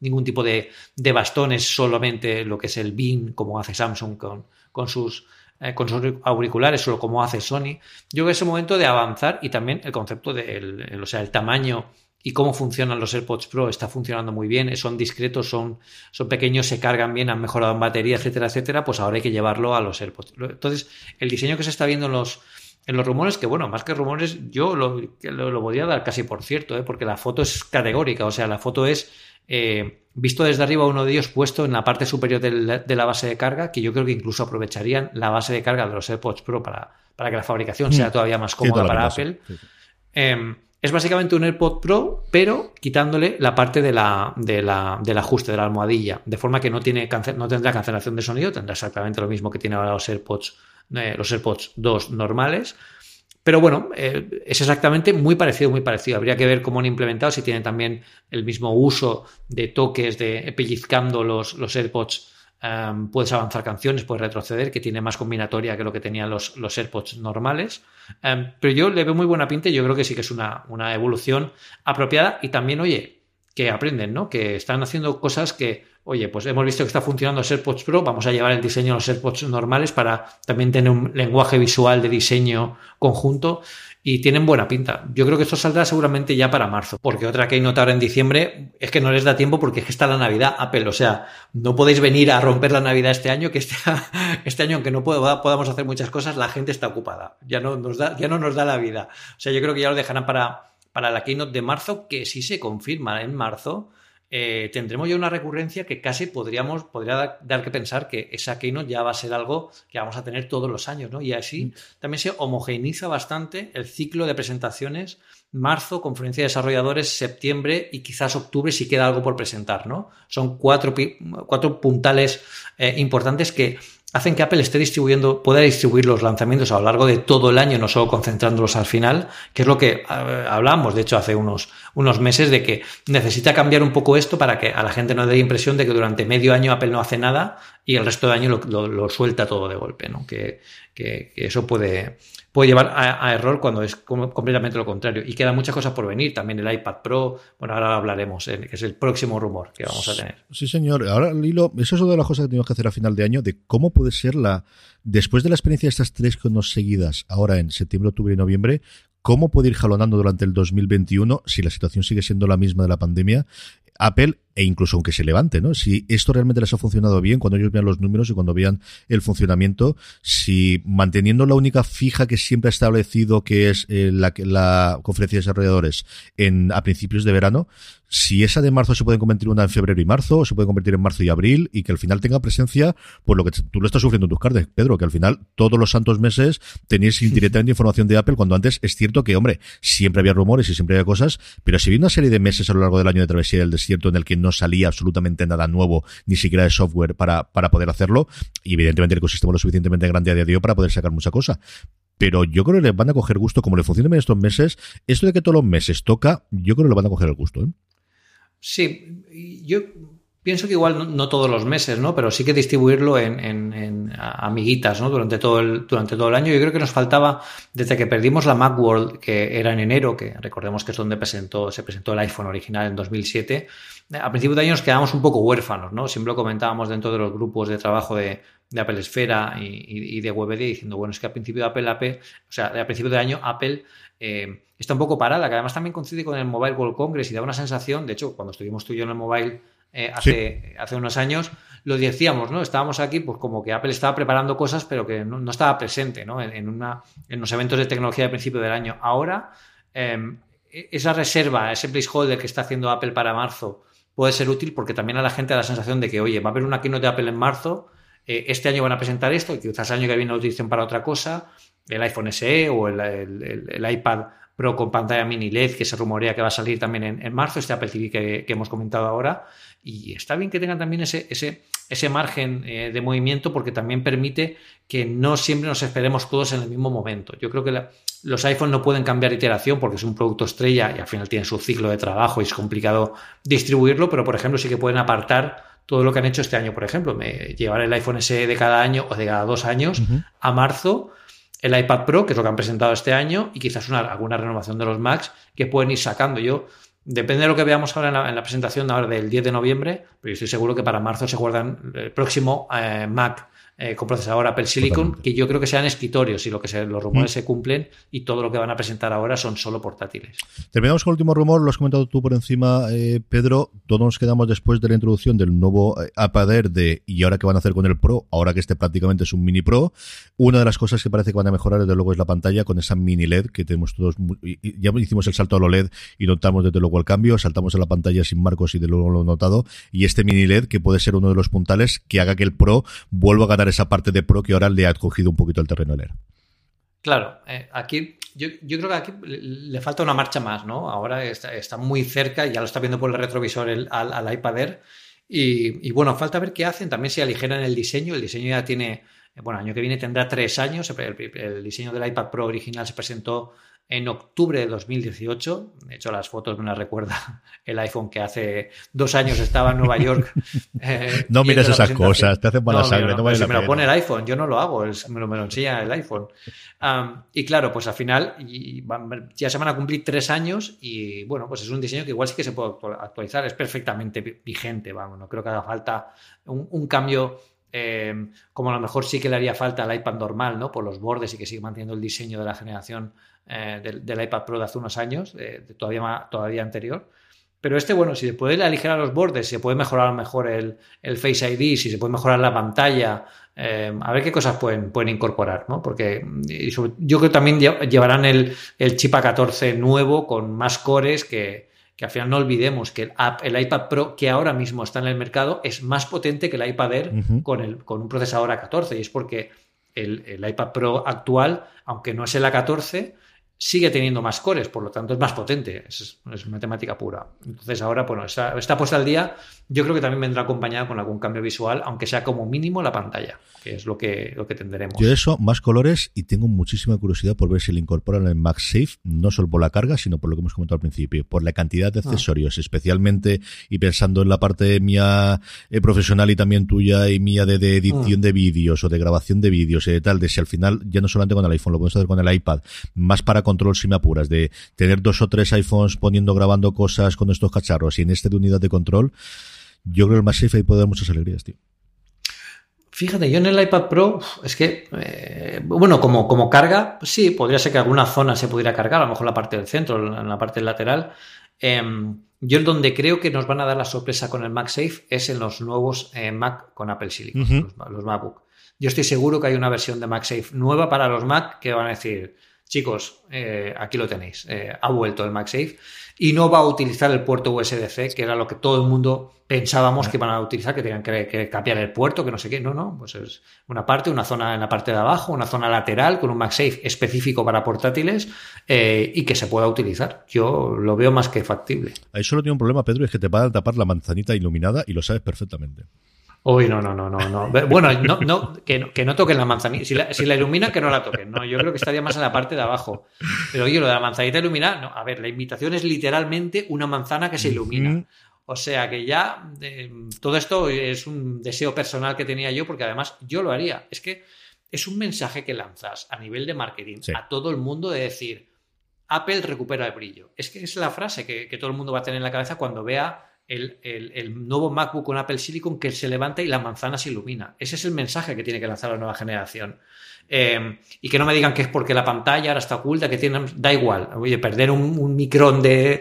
Speaker 2: ningún tipo de, de bastones, solamente lo que es el BIN, como hace Samsung con, con sus eh, con sus auriculares o como hace Sony. Yo creo que es el momento de avanzar y también el concepto del el- o sea, el tamaño y cómo funcionan los AirPods Pro está funcionando muy bien, son discretos, son, son pequeños, se cargan bien, han mejorado en batería, etcétera, etcétera, pues ahora hay que llevarlo a los AirPods. Entonces, el diseño que se está viendo en los, en los rumores, que bueno, más que rumores, yo lo, lo, lo podría dar casi por cierto, ¿eh? porque la foto es categórica, o sea, la foto es eh, visto desde arriba uno de ellos puesto en la parte superior del- de la base de carga, que yo creo que incluso aprovecharían la base de carga de los AirPods Pro para, para que la fabricación sea todavía más cómoda para Apple.
Speaker 1: sí. Sí, sí.
Speaker 2: Eh, es básicamente un AirPod Pro, pero quitándole la parte de la, de la- del ajuste de la almohadilla, de forma que no, tiene no tendrá cancelación de sonido, tendrá exactamente lo mismo que tiene ahora los AirPods, eh, los AirPods 2 normales. Pero bueno, eh, es exactamente muy parecido, muy parecido. Habría que ver cómo han implementado, si tienen también el mismo uso de toques, de pellizcando los, los AirPods. Puedes avanzar canciones, puedes retroceder, que tiene más combinatoria que lo que tenían los, los AirPods normales. Pero yo le veo muy buena pinta y yo creo que sí que es una, una evolución apropiada y también, oye, que aprenden, ¿no? Que están haciendo cosas que, oye, pues hemos visto que está funcionando los AirPods Pro, vamos a llevar el diseño a los AirPods normales para también tener un lenguaje visual de diseño conjunto y tienen buena pinta. Yo creo que esto saldrá seguramente ya para marzo, porque otra que hay notar en diciembre es que no les da tiempo porque es que está la Navidad Apple, o sea, no podéis venir a romper la Navidad este año, que este, este año, aunque no podamos hacer muchas cosas, la gente está ocupada, ya no nos da, ya no nos da la vida. O sea, yo creo que ya lo dejarán para, para la keynote de marzo, que si se confirma en marzo, eh, tendremos ya una recurrencia que casi podríamos, podría dar, dar que pensar que esa keynote ya va a ser algo que vamos a tener todos los años, ¿no? Y así también se homogeneiza bastante el ciclo de presentaciones. Marzo, conferencia de desarrolladores, septiembre y quizás octubre si queda algo por presentar, ¿no? Son cuatro, cuatro puntales eh, importantes que hacen que Apple esté distribuyendo, pueda distribuir los lanzamientos a lo largo de todo el año, no solo concentrándolos al final, que es lo que eh, hablábamos, de hecho, hace unos, unos meses, de que necesita cambiar un poco esto para que a la gente no dé impresión de que durante medio año Apple no hace nada y el resto del año lo, lo- lo suelta todo de golpe, ¿no? Que, que- que eso puede, puede llevar a, a error cuando es completamente lo contrario. Y quedan muchas cosas por venir, también el iPad Pro, bueno, ahora hablaremos, eh, que es el próximo rumor que vamos a tener.
Speaker 1: Sí, señor. Ahora, Lilo, eso es una de las cosas que tenemos que hacer a final de año, de cómo puede ser la, después de la experiencia de estas tres conos seguidas, ahora en septiembre, octubre y noviembre, cómo puede ir jalonando durante el 2021 si la situación sigue siendo la misma de la pandemia. Apple, e incluso aunque se levante, ¿no? Si esto realmente les ha funcionado bien, cuando ellos vean los números y cuando vean el funcionamiento, si manteniendo la única fija que siempre ha establecido, que es eh, la, la conferencia de desarrolladores en, a principios de verano, si esa de marzo se puede convertir en una en febrero y marzo, o se puede convertir en marzo y abril, y que al final tenga presencia, pues lo que tú lo estás sufriendo en tus cartas, Pedro, que al final todos los santos meses tenéis directamente información de Apple, cuando antes es cierto que, hombre, siempre había rumores y siempre había cosas, pero si había una serie de meses a lo largo del año de travesía del desierto en el que no salía absolutamente nada nuevo, ni siquiera de software para, para poder hacerlo, y evidentemente el ecosistema lo suficientemente grande a día de hoy para poder sacar mucha cosa pero yo creo que le van a coger gusto, como le funcionan estos meses, esto de que todos los meses toca, yo creo que le van a coger el gusto. ¿eh?
Speaker 2: Sí, yo pienso que igual no, todos los meses, ¿no? Pero sí que distribuirlo en, amiguitas, ¿no? Durante todo, el, durante todo el año. Yo creo que nos faltaba, desde que perdimos la Macworld, que era en enero, que recordemos que es donde presentó, se presentó el iPhone original en 2007, a principios de año nos quedamos un poco huérfanos, ¿no? Siempre lo comentábamos dentro de los grupos de trabajo de, Apple Esfera y, de WebD diciendo, bueno, es que a principio de Apple, Apple o sea, a principio de año Apple eh, está un poco parada, que además también coincide con el Mobile World Congress y da una sensación, de hecho, cuando estuvimos tú y yo en el Mobile eh, hace, hace unos años, lo decíamos, ¿no? Estábamos aquí, pues como que Apple estaba preparando cosas, pero que no, estaba presente, ¿no? En, una, en los eventos de tecnología de principio del año. Ahora, em, e, esa reserva, ese placeholder que está haciendo Apple para marzo, puede ser útil porque también a la gente da la sensación de que, oye, va a haber una keynote de Apple en marzo, eh, este año van a presentar esto, y quizás el año que viene lo utilicen para otra cosa, el iPhone SE o el iPad Pro con pantalla mini LED que se rumorea que va a salir también en, marzo, este Apple TV que, hemos comentado ahora. Y está bien que tengan también ese, ese, ese margen eh, de movimiento porque también permite que no siempre nos esperemos todos en el mismo momento. Yo creo que los iPhones no pueden cambiar iteración porque es un producto estrella y al final tienen su ciclo de trabajo y es complicado distribuirlo, pero por ejemplo sí que pueden apartar todo lo que han hecho este año, por ejemplo, llevar el iPhone SE de cada año o de cada dos años a marzo el iPad Pro, que es lo que han presentado este año, y quizás una, alguna renovación de los Macs que pueden ir sacando. Yo, depende de lo que veamos ahora en la, presentación ahora del 10 de noviembre, pero yo estoy seguro que para marzo se guardan el próximo eh, Mac eh, con procesador Apple Silicon, que yo creo que sean escritorios y lo que se, los rumores mm. se cumplen y todo lo que van a presentar ahora son solo portátiles.
Speaker 1: Terminamos con el último rumor, lo has comentado tú por encima, eh, Pedro. Todos nos quedamos después de la introducción del nuevo eh, iPad Air de y ahora qué van a hacer con el Pro, ahora que este prácticamente es un mini Pro. Una de las cosas que parece que van a mejorar desde luego es la pantalla con esa mini LED que tenemos todos. Ya hicimos el salto a lo LED y notamos desde luego el cambio, saltamos a la pantalla sin marcos y de luego lo he notado. Y este mini LED que puede ser uno de los puntales que haga que el Pro vuelva a ganar esa parte de Pro que ahora le ha cogido un poquito el terreno leer.
Speaker 2: Claro, eh, aquí yo, creo que aquí le falta una marcha más, ¿no? Ahora está, muy cerca, ya lo está viendo por el retrovisor al, iPad Air. Y, bueno, falta ver qué hacen, también si aligeran el diseño. El diseño ya tiene, bueno, año que viene tendrá tres años. el diseño del iPad Pro original se presentó en octubre de 2018. De hecho, las fotos me las recuerda el iPhone que hace dos años estaba en Nueva York.
Speaker 1: Eh, no mires esas cosas, te hacen mala sangre. No,
Speaker 2: me lo pone el iPhone, yo no lo hago, me, lo, me, lo, enseña el iPhone. y claro, pues al final ya se van a cumplir tres años y bueno, pues es un diseño que igual sí que se puede actualizar, es perfectamente vigente, vamos, no creo que haga falta un, cambio eh, como a lo mejor sí que le haría falta al iPad normal, ¿no? Por los bordes y que sigue manteniendo el diseño de la generación eh, del, iPad Pro de hace unos años, todavía, todavía anterior. Pero este, bueno, si se puede aligerar los bordes, si se puede mejorar mejor el, el Face ID, si se puede mejorar la pantalla, eh, a ver qué cosas pueden, pueden incorporar, ¿no? Porque yo creo que también llevarán el, el chip A14 nuevo con más cores que, que al final no olvidemos que el, el, iPad Pro que ahora mismo está en el mercado es más potente que el iPad Air con, el, con un procesador A14 y es porque el, el, iPad Pro actual, aunque no es el A14, sigue teniendo más cores, por lo tanto es más potente, es, es matemática pura. Entonces ahora, bueno, está, está puesta al día, yo creo que también vendrá acompañada con algún cambio visual, aunque sea como mínimo la pantalla, que es lo que, lo que tendremos.
Speaker 1: Yo eso, más colores, y tengo muchísima curiosidad por ver si le incorporan el MagSafe, no solo por la carga, sino por lo que hemos comentado al principio, por la cantidad de ah. accesorios, especialmente, y pensando en la parte mía eh, profesional y también tuya y mía de, edición ah. de vídeos o de grabación de vídeos y de tal, de si al final, ya no solamente con el iPhone, lo podemos hacer con el iPad, más para control si me apuras, de tener dos o tres iPhones poniendo, grabando cosas con estos cacharros y en este de unidad de control, yo creo que el safe ahí puede dar muchas alegrías, tío.
Speaker 2: Fíjate, yo en el iPad Pro, es que, eh, bueno, como, como carga, sí, podría ser que alguna zona se pudiera cargar, a lo mejor la parte del centro, en la parte lateral. Em, yo donde creo que nos van a dar la sorpresa con el MagSafe es en los nuevos eh, Mac con Apple Silicon, los, MacBook. Yo estoy seguro que hay una versión de MagSafe nueva para los Mac que van a decir, chicos, eh, aquí lo tenéis, eh, ha vuelto el MagSafe y no va a utilizar el puerto USB-C, que era lo que todo el mundo pensábamos que iban a utilizar, que tenían que, cambiar el puerto, que no sé qué. No, no, pues es una parte, una zona en la parte de abajo, una zona lateral con un MagSafe específico para portátiles eh, y que se pueda utilizar. Yo lo veo más que factible.
Speaker 1: Ahí solo tiene un problema, Pedro, es que te van a tapar la manzanita iluminada y lo sabes perfectamente.
Speaker 2: Uy, no, no, no, no, no. Bueno, no, no, que, no, que no toquen la manzanita. Si la, si la ilumina, que no la toquen. No, yo creo que estaría más en la parte de abajo. Pero oye, lo de la manzanita iluminada, no. A ver, la invitación es literalmente una manzana que se ilumina. O sea que ya eh, todo esto es un deseo personal que tenía yo, porque además yo lo haría. Es que es un mensaje que lanzas a nivel de marketing a todo el mundo de decir, Apple recupera el brillo. Es que es la frase que, que todo el mundo va a tener en la cabeza cuando vea el, nuevo MacBook con Apple Silicon que se levanta y la manzana se ilumina. Ese es el mensaje que tiene que lanzar la nueva generación. Eh, y que no me digan que es porque la pantalla ahora está oculta, que tiene, da igual. Oye, perder un, micrón de,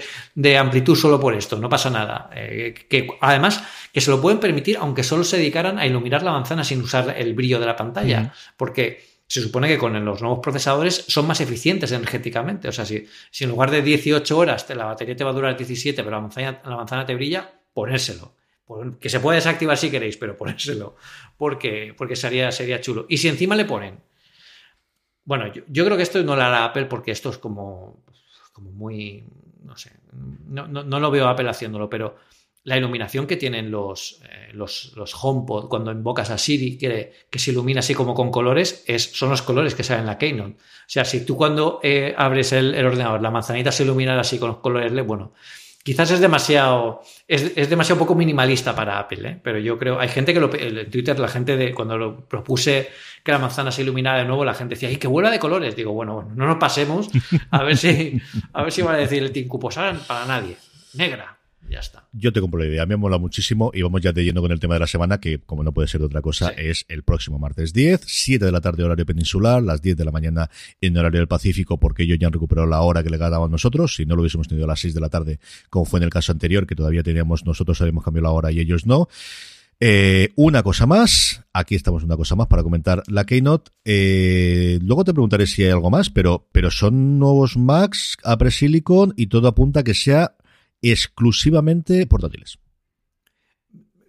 Speaker 2: amplitud solo por esto, no pasa nada. Eh, que además, que se lo pueden permitir aunque solo se dedicaran a iluminar la manzana sin usar el brillo de la pantalla. Porque se supone que con los nuevos procesadores son más eficientes energéticamente. O sea, si, en lugar de 18 horas la batería te va a durar 17, pero la manzana, la manzana te brilla, ponérselo. Que se puede desactivar si queréis, pero ponérselo. Porque, porque sería, sería chulo. Y si encima le ponen. Bueno, yo, creo que esto no lo hará Apple porque esto es como, como muy. No sé. No, no lo veo Apple haciéndolo, pero la iluminación que tienen los, eh, los, los, HomePod cuando invocas a Siri, que, que, se ilumina así como con colores, es, son los colores que salen en la Keynote. O sea, si tú cuando eh, abres el, ordenador, la manzanita se ilumina así con los colores bueno, quizás es demasiado, es, es demasiado poco minimalista para Apple, ¿eh? pero yo creo, hay gente que lo, en Twitter, la gente de, cuando lo propuse que la manzana se iluminara de nuevo, la gente decía, ¡ay, que vuela de colores! Digo, bueno, no nos pasemos, a ver si, a ver si va a decir el pues para nadie, negra, ya está.
Speaker 1: Yo te compro la idea, me mola muchísimo y vamos ya de yendo con el tema de la semana, que como no puede ser de otra cosa, es el próximo martes 10, 7 de la tarde horario peninsular, las 10 de la mañana en horario del Pacífico, porque ellos ya han recuperado la hora que le ganábamos nosotros, si no lo hubiésemos tenido a las 6 de la tarde, como fue en el caso anterior, que todavía teníamos, nosotros habíamos cambiado la hora y ellos no. Eh, una cosa más, aquí estamos una cosa más para comentar la Keynote. Eh, luego te preguntaré si hay algo más, pero, pero son nuevos Macs, Apple Silicon y todo apunta a que sea exclusivamente portátiles.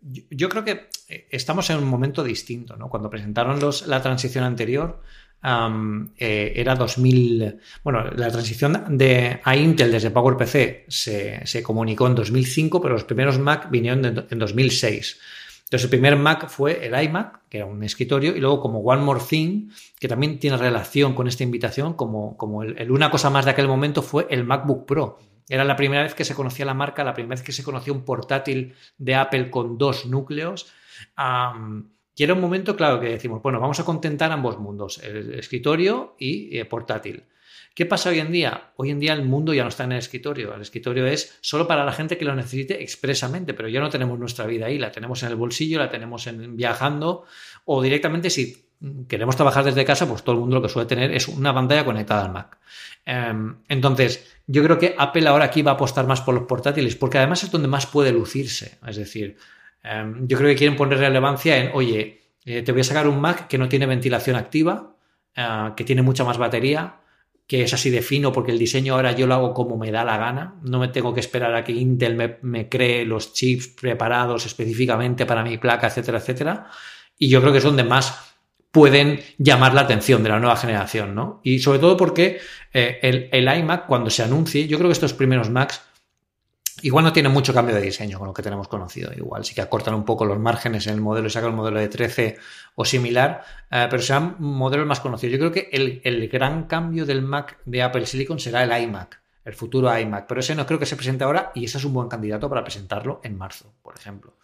Speaker 2: Yo creo que eh, estamos en un momento distinto, ¿no? Cuando presentaron los, la transición anterior, eh, era 2000. Bueno, la transición de, a Intel desde PowerPC se, se comunicó en 2005, pero los primeros Mac vinieron en 2006. Entonces, el primer Mac fue el iMac, que era un escritorio, y luego como One More Thing, que también tiene relación con esta invitación, como, como el, una cosa más de aquel momento fue el MacBook Pro, era la primera vez que se conocía la marca, la primera vez que se conocía un portátil de Apple con dos núcleos. y era un momento, claro, que decimos, bueno, vamos a contentar ambos mundos, el escritorio y el eh, portátil. ¿Qué pasa hoy en día? Hoy en día el mundo ya no está en el escritorio. El escritorio es solo para la gente que lo necesite expresamente, pero ya no tenemos nuestra vida ahí. La tenemos en el bolsillo, la tenemos en, viajando o directamente si queremos trabajar desde casa, pues todo el mundo lo que suele tener es una pantalla conectada al Mac. Em, entonces, yo creo que Apple ahora aquí va a apostar más por los portátiles, porque además es donde más puede lucirse. Es decir, em, yo creo que quieren poner relevancia en, oye, eh, te voy a sacar un Mac que no tiene ventilación activa, eh, que tiene mucha más batería, que es así de fino, porque el diseño ahora yo lo hago como me da la gana. No me tengo que esperar a que Intel me, me cree los chips preparados específicamente para mi placa, etcétera, etcétera. Y yo creo que es donde más pueden llamar la atención de la nueva generación, ¿no? Y sobre todo porque eh, el, iMac, cuando se anuncie, yo creo que estos primeros Macs igual no tienen mucho cambio de diseño con lo que tenemos conocido. Igual sí que acortan un poco los márgenes en el modelo y sacan el modelo de 13 o similar, eh, pero serán modelos más conocidos. Yo creo que el, el, gran cambio del Mac de Apple Silicon será el iMac, el futuro iMac, pero ese no creo que se presente ahora y ese es un buen candidato para presentarlo en marzo, por ejemplo.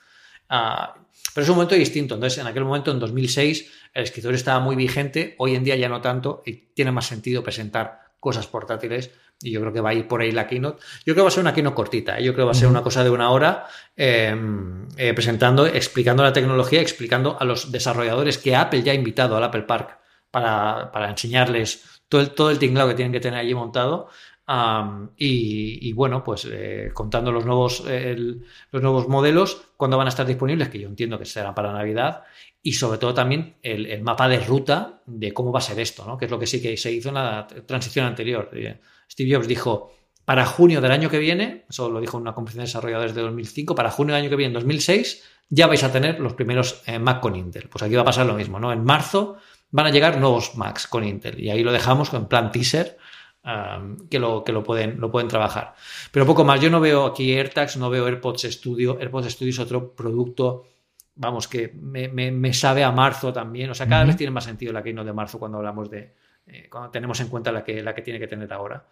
Speaker 2: Ah, pero es un momento distinto. Entonces, en aquel momento, en 2006, el escritorio estaba muy vigente. Hoy en día ya no tanto y tiene más sentido presentar cosas portátiles. Y yo creo que va a ir por ahí la keynote. Yo creo que va a ser una keynote cortita. ¿eh? Yo creo que va a ser una cosa de una hora em, eh, presentando, explicando la tecnología, explicando a los desarrolladores que Apple ya ha invitado al Apple Park para, enseñarles todo el, todo el tinglado que tienen que tener allí montado y, bueno, pues eh, contando los nuevos, los nuevos modelos, cuándo van a estar disponibles, que yo entiendo que será para Navidad, y sobre todo también el, mapa de ruta de cómo va a ser esto, ¿no? que es lo que sí que se hizo en la transición anterior. Eh, Steve Jobs dijo, para junio del año que viene, eso lo dijo en una conferencia de desarrolladores de 2005, para junio del año que viene, 2006, ya vais a tener los primeros eh, Mac con Intel. Pues aquí va a pasar lo mismo, ¿no? En marzo van a llegar nuevos Macs con Intel y ahí lo dejamos en plan teaser que, lo, que lo, pueden, lo pueden trabajar. Pero poco más, yo no veo aquí AirTags, no veo AirPods Studio. AirPods Studio es otro producto vamos, que me, sabe a marzo también. O sea, cada vez tiene más sentido la Keynote de marzo cuando hablamos de, eh, cuando tenemos en cuenta la que, la que tiene que tener ahora.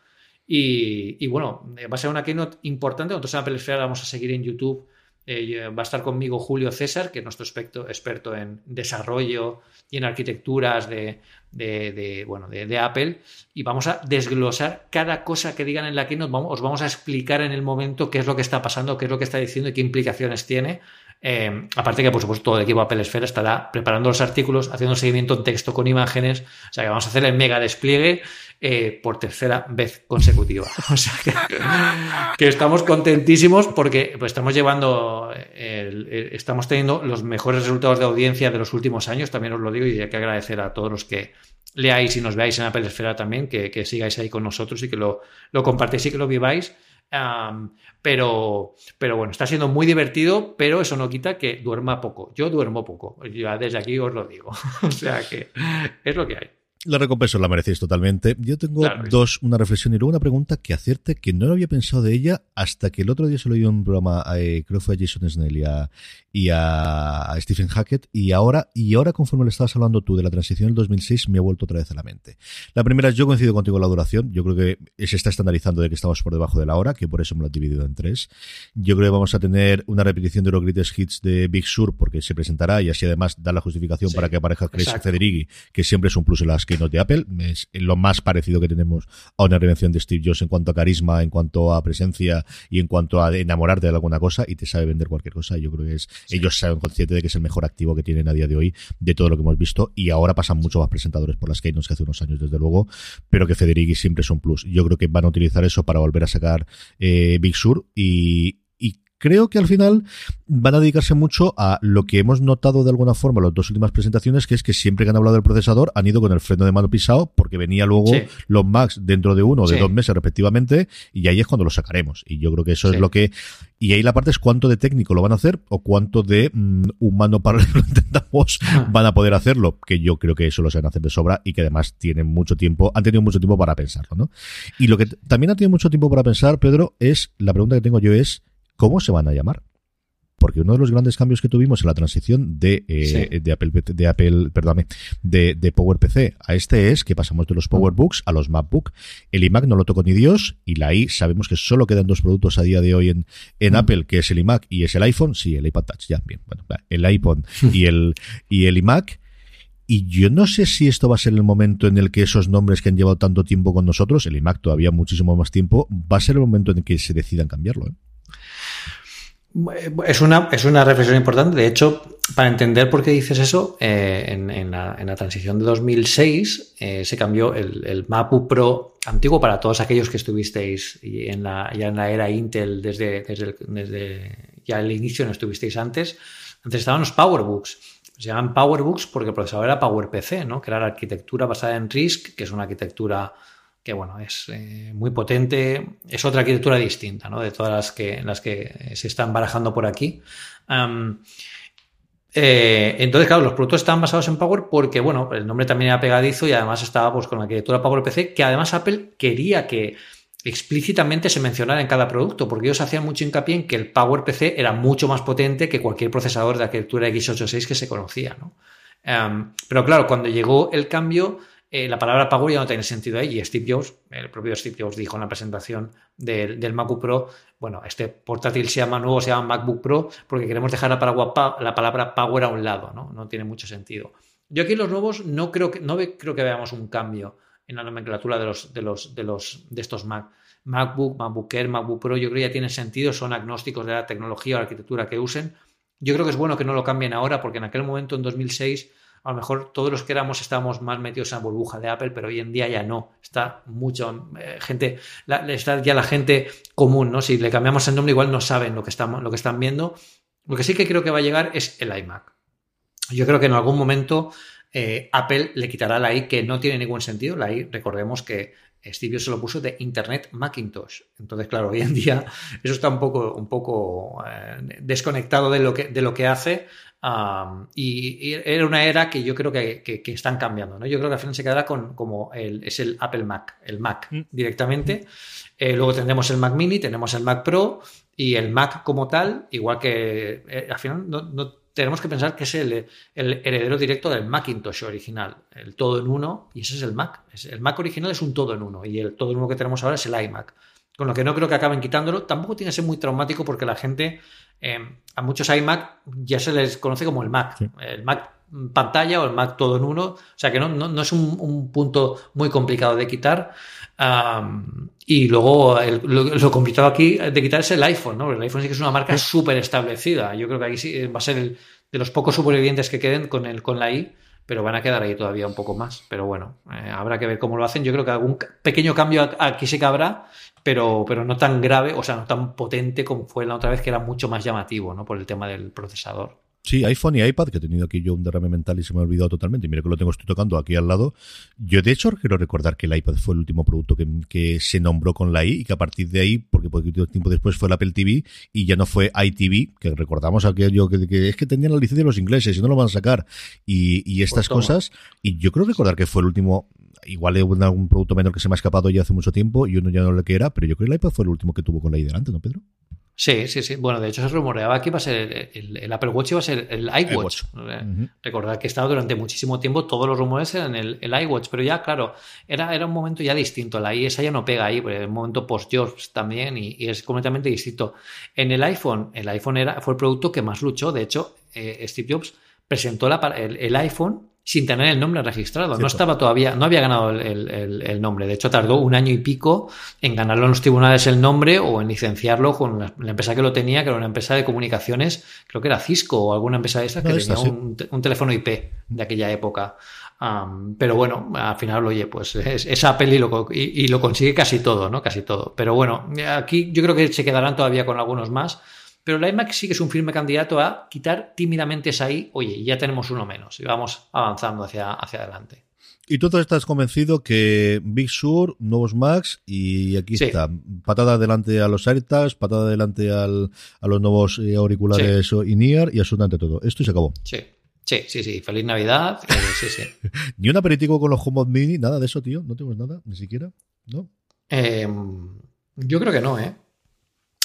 Speaker 2: Y, bueno, eh, va a ser una keynote importante. Nosotros en Apple Esfera vamos a seguir en YouTube. Eh, va a estar conmigo Julio César, que es nuestro experto, experto en desarrollo y en arquitecturas de, de, bueno, de, Apple. Y vamos a desglosar cada cosa que digan en la keynote. Vamos, os vamos a explicar en el momento qué es lo que está pasando, qué es lo que está diciendo y qué implicaciones tiene. Eh, aparte que, por supuesto, todo el equipo Apple Esfera estará preparando los artículos, haciendo un seguimiento en texto con imágenes. O sea que vamos a hacer el mega despliegue eh, por tercera vez consecutiva. O sea que, estamos contentísimos porque pues, estamos llevando, estamos teniendo los mejores resultados de audiencia de los últimos años, también os lo digo, y hay que agradecer a todos los que leáis y nos veáis en Apple Esfera también, que, sigáis ahí con nosotros y que lo, lo compartáis y que lo viváis pero, pero bueno, está siendo muy divertido, pero eso no quita que duerma poco. Yo duermo poco, ya desde aquí os lo digo. o sea que es lo que hay.
Speaker 1: La recompensa la merecéis totalmente. Yo tengo dos, una reflexión y luego una pregunta que hacerte que no había pensado de ella hasta que el otro día se lo oí en un programa, eh, creo que fue a Jason Snell y a, y a, Stephen Hackett y ahora, y ahora conforme le estabas hablando tú de la transición del 2006 me ha vuelto otra vez a la mente. La primera es yo coincido contigo en la duración. Yo creo que se está estandarizando de que estamos por debajo de la hora, que por eso me lo he dividido en tres. Yo creo que vamos a tener una repetición de los greatest hits de Big Sur porque se presentará y así además da la justificación para que aparezca Chris Federighi, que siempre es un plus en las que de Apple. Es lo más parecido que tenemos a una reinvención de Steve Jobs en cuanto a carisma, en cuanto a presencia y en cuanto a enamorarte de alguna cosa y te sabe vender cualquier cosa. Yo creo que es, ellos saben consciente de que es el mejor activo que tienen a día de hoy de todo lo que hemos visto y ahora pasan mucho más presentadores por las keynotes que hace unos años, desde luego, pero que Federighi siempre es un plus. Yo creo que van a utilizar eso para volver a sacar eh, Big Sur y, creo que al final van a dedicarse mucho a lo que hemos notado de alguna forma en las dos últimas presentaciones, que es que siempre que han hablado del procesador han ido con el freno de mano pisado porque venía luego los Macs dentro de uno o de dos meses respectivamente y ahí es cuando lo sacaremos. Y yo creo que eso es lo que... Y ahí la parte es cuánto de técnico lo van a hacer o cuánto de mm, humano para lo entendamos ah. van a poder hacerlo, que yo creo que eso lo saben hacer de sobra y que además tienen mucho tiempo, han tenido mucho tiempo para pensarlo, ¿no? Y lo que también han tenido mucho tiempo para pensar, Pedro, es, la pregunta que tengo yo es, ¿cómo se van a llamar? Porque uno de los grandes cambios que tuvimos en la transición de, eh, de Apple, de Apple, perdóname, de, de PowerPC a este es que pasamos de los PowerBooks a los MacBook. El iMac no lo tocó ni Dios y la i sabemos que solo quedan dos productos a día de hoy en, en mm. Apple, que es el iMac y es el iPhone. Sí, el iPad Touch, ya, bien. Bueno, el iPhone y el, y el iMac. Y yo no sé si esto va a ser el momento en el que esos nombres que han llevado tanto tiempo con nosotros, el iMac todavía muchísimo más tiempo, va a ser el momento en el que se decidan cambiarlo. ¿eh?
Speaker 2: Es una, es una reflexión importante. De hecho, para entender por qué dices eso, eh, en, la, transición de 2006 eh, se cambió el, el, MacBook Pro antiguo para todos aquellos que estuvisteis en la, ya en la era Intel desde, desde, desde ya el inicio, no estuvisteis antes. Antes estaban los PowerBooks. Se llaman PowerBooks porque el procesador era PowerPC, ¿no? que era la arquitectura basada en RISC, que es una arquitectura que bueno, es eh, muy potente, es otra arquitectura distinta, ¿no? De todas las que, las que se están barajando por aquí. Eh, entonces, claro, los productos están basados en Power porque, bueno, el nombre también era pegadizo y además estaba pues, con la arquitectura PowerPC, que además Apple quería que explícitamente se mencionara en cada producto, porque ellos hacían mucho hincapié en que el PowerPC era mucho más potente que cualquier procesador de arquitectura x86 que se conocía, ¿no? pero claro, cuando llegó el cambio, eh, la palabra Power ya no tiene sentido ahí. Y Steve Jobs, el propio Steve Jobs dijo en la presentación del, MacBook Pro, bueno, este portátil se llama nuevo, se llama MacBook Pro, porque queremos dejar la palabra, la palabra Power a un lado, ¿no? No tiene mucho sentido. Yo aquí los nuevos no creo que, no creo que veamos un cambio en la nomenclatura de los, de los, de los, de estos Mac. MacBook, MacBook Air, MacBook Pro, yo creo que ya tienen sentido, son agnósticos de la tecnología o la arquitectura que usen. Yo creo que es bueno que no lo cambien ahora, porque en aquel momento, en 2006, a lo mejor todos los que éramos estábamos más metidos en la burbuja de Apple, pero hoy en día ya no. Está mucho eh, gente, está ya la gente común, ¿no? Si le cambiamos el nombre, igual no saben lo que, estamos, lo que están viendo. Lo que sí que creo que va a llegar es el iMac. Yo creo que en algún momento eh, Apple le quitará la I, que no tiene ningún sentido. La I, recordemos que Steve se lo puso de Internet Macintosh. Entonces, claro, hoy en día eso está un poco, un poco eh, desconectado de lo que, de lo que hace y, era una era que yo creo que, están cambiando. ¿no? Yo creo que al final se quedará con como el, es el Apple Mac, el Mac mm. directamente. Eh, luego tendremos el Mac Mini, tenemos el Mac Pro y el Mac como tal, igual que eh, al final no, tenemos que pensar que es el, heredero directo del Macintosh original, el todo en uno, y ese es el Mac. El Mac original es un todo en uno, y el todo en uno que tenemos ahora es el iMac. Con lo que no creo que acaben quitándolo. Tampoco tiene que ser muy traumático porque la gente, eh, a muchos iMac ya se les conoce como el Mac. El Mac pantalla o el Mac todo en uno. O sea que no, no, es un, punto muy complicado de quitar. y luego lo, complicado aquí de quitar es el iPhone, ¿no? El iPhone sí que es una marca súper establecida. Yo creo que aquí sí va a ser el, de los pocos supervivientes que queden con, el, con la I, pero van a quedar ahí todavía un poco más. Pero bueno, eh, habrá que ver cómo lo hacen. Yo creo que algún pequeño cambio aquí sí que habrá, pero, pero no tan grave, o sea, no tan potente como fue la otra vez, que era mucho más llamativo, ¿no? Por el tema del procesador.
Speaker 1: Sí, iPhone y iPad, que he tenido aquí yo un derrame mental y se me ha olvidado totalmente. Y mira que lo tengo, estoy tocando aquí al lado. Yo, de hecho, quiero recordar que el iPad fue el último producto que, se nombró con la I y que a partir de ahí, porque poquito tiempo después fue el Apple TV y ya no fue iTV, que recordamos aquello que, que es que tenían la licencia de los ingleses y no lo van a sacar. Y, estas pues cosas. Y yo creo recordar que fue el último igual es algún producto menor que se me ha escapado ya hace mucho tiempo y uno ya no lo que era, pero yo creo que el iPad fue el último que tuvo con la I delante, ¿no, Pedro?
Speaker 2: Sí, sí, sí. Bueno, de hecho se rumoreaba que iba a ser el, Apple Watch iba a ser el iWatch. Uh Recordad que estaba durante muchísimo tiempo, todos los rumores eran el, el iWatch, pero ya, claro, era, era un momento ya distinto. La I esa ya no pega ahí, porque es un momento post-Jobs también y, es completamente distinto. En el iPhone, el iPhone era, fue el producto que más luchó. De hecho, eh, Steve Jobs presentó la, el, el iPhone sin tener el nombre registrado. No estaba todavía, no había ganado el, nombre. De hecho, tardó un año y pico en ganarlo en los tribunales el nombre o en licenciarlo con la, empresa que lo tenía, que era una empresa de comunicaciones, creo que era Cisco o alguna empresa de esas que tenía un, teléfono IP de aquella época. pero bueno, al final, oye, pues es, Apple y lo, y lo consigue casi todo, ¿no? Casi todo. Pero bueno, aquí yo creo que se quedarán todavía con algunos más. Pero la iMac sí que es un firme candidato a quitar tímidamente esa I, oye, ya tenemos uno menos y vamos avanzando hacia, hacia adelante.
Speaker 1: Y tú estás convencido que Big Sur, nuevos Macs, y aquí está, patada adelante a los AirTags, patada adelante al, a los nuevos eh, auriculares sí. in-ear y absolutamente todo. Esto y se acabó.
Speaker 2: Sí, sí, sí, sí. Feliz Navidad. Eh, sí, sí.
Speaker 1: Ni un aperitivo con los HomePod Mini, nada de eso, tío. No tenemos nada, ni siquiera, ¿no?
Speaker 2: Em, yo creo que no, ¿eh?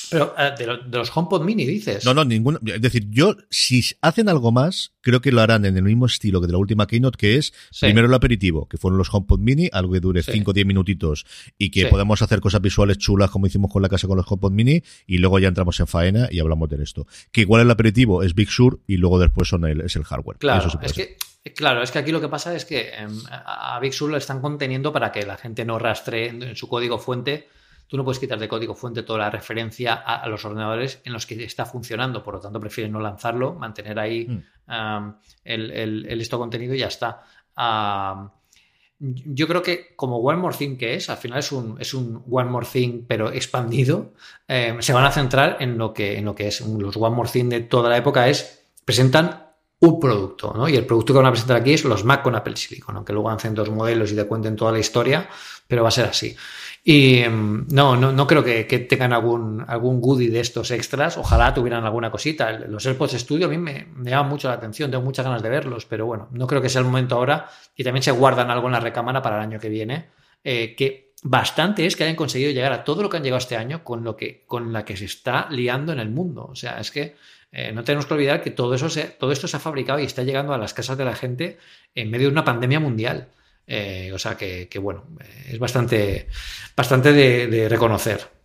Speaker 2: Pero eh, de, los HomePod Mini, dices.
Speaker 1: No, no, ninguno. Es decir, yo, si hacen algo más, creo que lo harán en el mismo estilo que de la última Keynote, que es primero el aperitivo, que fueron los HomePod Mini, algo que dure 5 o 10 minutitos y que podamos hacer cosas visuales chulas como hicimos con la casa con los HomePod Mini y luego ya entramos en faena y hablamos de esto. Que igual el aperitivo es Big Sur y luego después son el, es el hardware.
Speaker 2: Claro, es que. Claro, es que aquí lo que pasa es que em, a Big Sur lo están conteniendo para que la gente no rastree en su código fuente Tú no puedes quitar de código fuente toda la referencia a, los ordenadores en los que está funcionando, por lo tanto prefieren no lanzarlo, mantener ahí mm. el, esto contenido y ya está. yo creo que como One More Thing que es, al final es un, es un One More Thing pero expandido, eh, se van a centrar en lo, que, en lo que es los One More Thing de toda la época es, presentan un producto, ¿no? Y el producto que van a presentar aquí es los Mac con Apple Silicon, aunque luego hacen dos modelos y te cuenten toda la historia, pero va a ser así. Y mm, no, no, no creo que, tengan algún, algún goodie de estos extras. Ojalá tuvieran alguna cosita. Los AirPods Studio a mí me, me llaman mucho la atención, tengo muchas ganas de verlos, pero bueno, no creo que sea el momento ahora. Y también se guardan algo en la recámara para el año que viene. Eh, que bastante es que hayan conseguido llegar a todo lo que han llegado este año con lo que, con la que se está liando en el mundo. O sea, es que eh, no tenemos que olvidar que todo, eso todo esto se ha fabricado y está llegando a las casas de la gente en medio de una pandemia mundial. Eh, o sea que, bueno, es bastante, bastante de reconocer.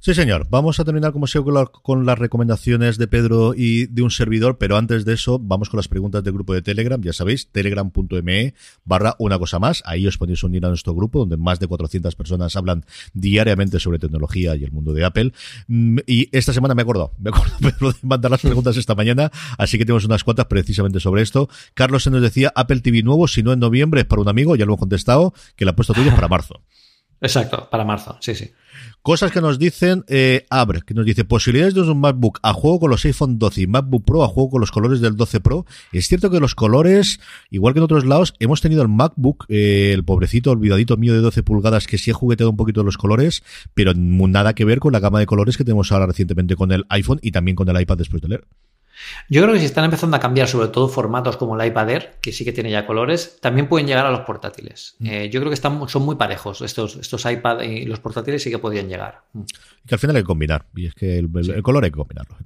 Speaker 1: Sí, señor. Vamos a terminar, como siempre, con, las recomendaciones de Pedro y de un servidor, pero antes de eso, vamos con las preguntas del grupo de Telegram. Ya sabéis, telegram.me barra una cosa más. Ahí os podéis unir a nuestro grupo, donde más de 400 personas hablan diariamente sobre tecnología y el mundo de Apple. Mm, y esta semana me acordado, me acordado Pedro, de mandar las preguntas esta mañana, así que tenemos unas cuantas precisamente sobre esto. Carlos se nos decía, Apple TV nuevo, si no en noviembre, es para un amigo, ya lo hemos contestado, que la ha puesto tuyo para marzo.
Speaker 2: Exacto, para marzo, sí, sí.
Speaker 1: Cosas que nos dicen eh, Abre, que nos dice posibilidades de un MacBook a juego con los iPhone 12 y MacBook Pro a juego con los colores del 12 Pro. Es cierto que los colores, igual que en otros lados, hemos tenido el MacBook, eh, el pobrecito olvidadito mío de 12 pulgadas, que sí ha jugueteado un poquito los colores, pero nada que ver con la gama de colores que tenemos ahora recientemente con el iPhone y también con el iPad después de leer.
Speaker 2: Yo creo que si están empezando a cambiar sobre todo formatos como el iPad Air, que sí que tiene ya colores, también pueden llegar a los portátiles. Mm. Eh, yo creo que están, son muy parejos estos, estos iPad y los portátiles sí que podrían llegar. Mm.
Speaker 1: Y que al final hay que combinar, y es que el, color hay que combinarlo.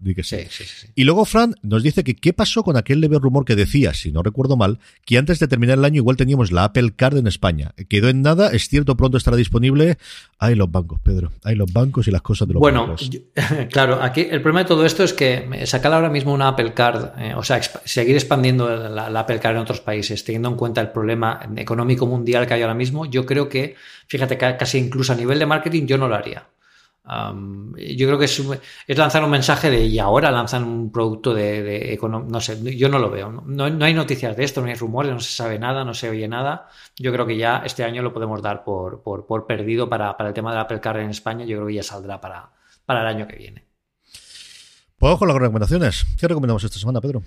Speaker 1: y luego Fran nos dice que qué pasó con aquel leve rumor que decía, si no recuerdo mal, que antes de terminar el año igual teníamos la Apple Card en España. Quedó en nada, es cierto, pronto estará disponible. Hay los bancos, Pedro, hay los bancos y las cosas de los bancos.
Speaker 2: Bueno, claro, aquí el problema de todo esto es que sacar ahora mismo una Apple Card, eh, o sea, seguir expandiendo la, Apple Card en otros países, teniendo en cuenta el problema económico mundial que hay ahora mismo, yo creo que, fíjate, casi incluso a nivel de marketing yo no lo haría. yo creo que es, lanzar un mensaje de y ahora lanzan un producto de, de no sé, yo no lo veo. No, no, hay noticias de esto, no hay rumores, no se sabe nada, no se oye nada. Yo creo que ya este año lo podemos dar por, por, por perdido para, para, el tema de la Apple Card en España. Yo creo que ya saldrá para, para el año que viene.
Speaker 1: Pues con las recomendaciones. ¿Qué recomendamos esta semana, Pedro?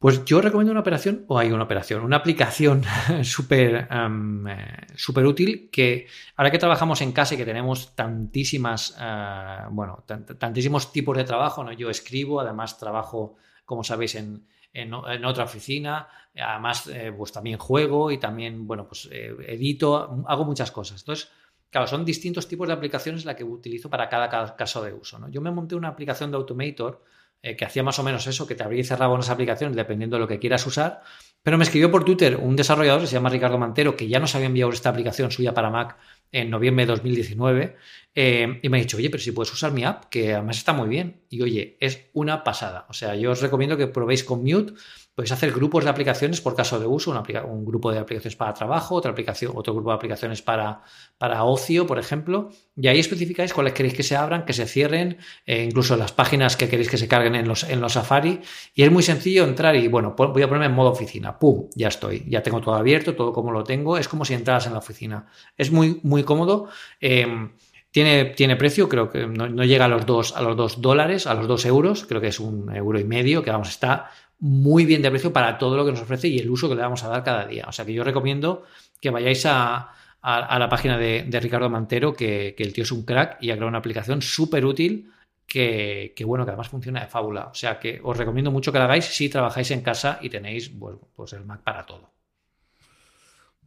Speaker 2: Pues yo recomiendo una operación, o hay una operación, una aplicación súper eh, súper útil que ahora que trabajamos en casa y que tenemos tantísimas, eh, bueno, tantísimos tipos de trabajo, ¿no? Yo escribo, además trabajo, como sabéis, en, en, otra oficina, además eh, pues también juego y también, bueno, pues edito, hago muchas cosas. Entonces, Claro, son distintos tipos de aplicaciones la que utilizo para cada caso de uso. ¿no? Yo me monté una aplicación de Automator eh, que hacía más o menos eso, que te abría y cerraba unas aplicaciones dependiendo de lo que quieras usar, pero me escribió por Twitter un desarrollador que se llama Ricardo Mantero, que ya nos había enviado esta aplicación suya para Mac en noviembre de 2019, eh, y me ha dicho, oye, pero si puedes usar mi app, que además está muy bien. Y oye, es una pasada. O sea, yo os recomiendo que probéis con Mute Podéis hacer grupos de aplicaciones por caso de uso, un grupo de aplicaciones para trabajo, otra aplicación, otro grupo de aplicaciones para, para ocio, por ejemplo, y ahí especificáis cuáles queréis que se abran, que se cierren, eh, incluso las páginas que queréis que se carguen en los, en los Safari. Y es muy sencillo entrar y, bueno, voy a ponerme en modo oficina. ¡Pum! Ya estoy. Ya tengo todo abierto, todo como lo tengo. Es como si entraras en la oficina. Es muy, muy cómodo. Em, tiene, tiene, precio, creo que no, llega a los dos, a los dos dólares, a los dos euros, creo que es un euro y medio, que vamos, está muy bien de precio para todo lo que nos ofrece y el uso que le vamos a dar cada día. O sea que yo recomiendo que vayáis a, la página de, Ricardo Mantero, que, el tío es un crack y ha creado una aplicación súper útil que, bueno, que además funciona de fábula. O sea que os recomiendo mucho que la hagáis si trabajáis en casa y tenéis pues, el Mac para todo.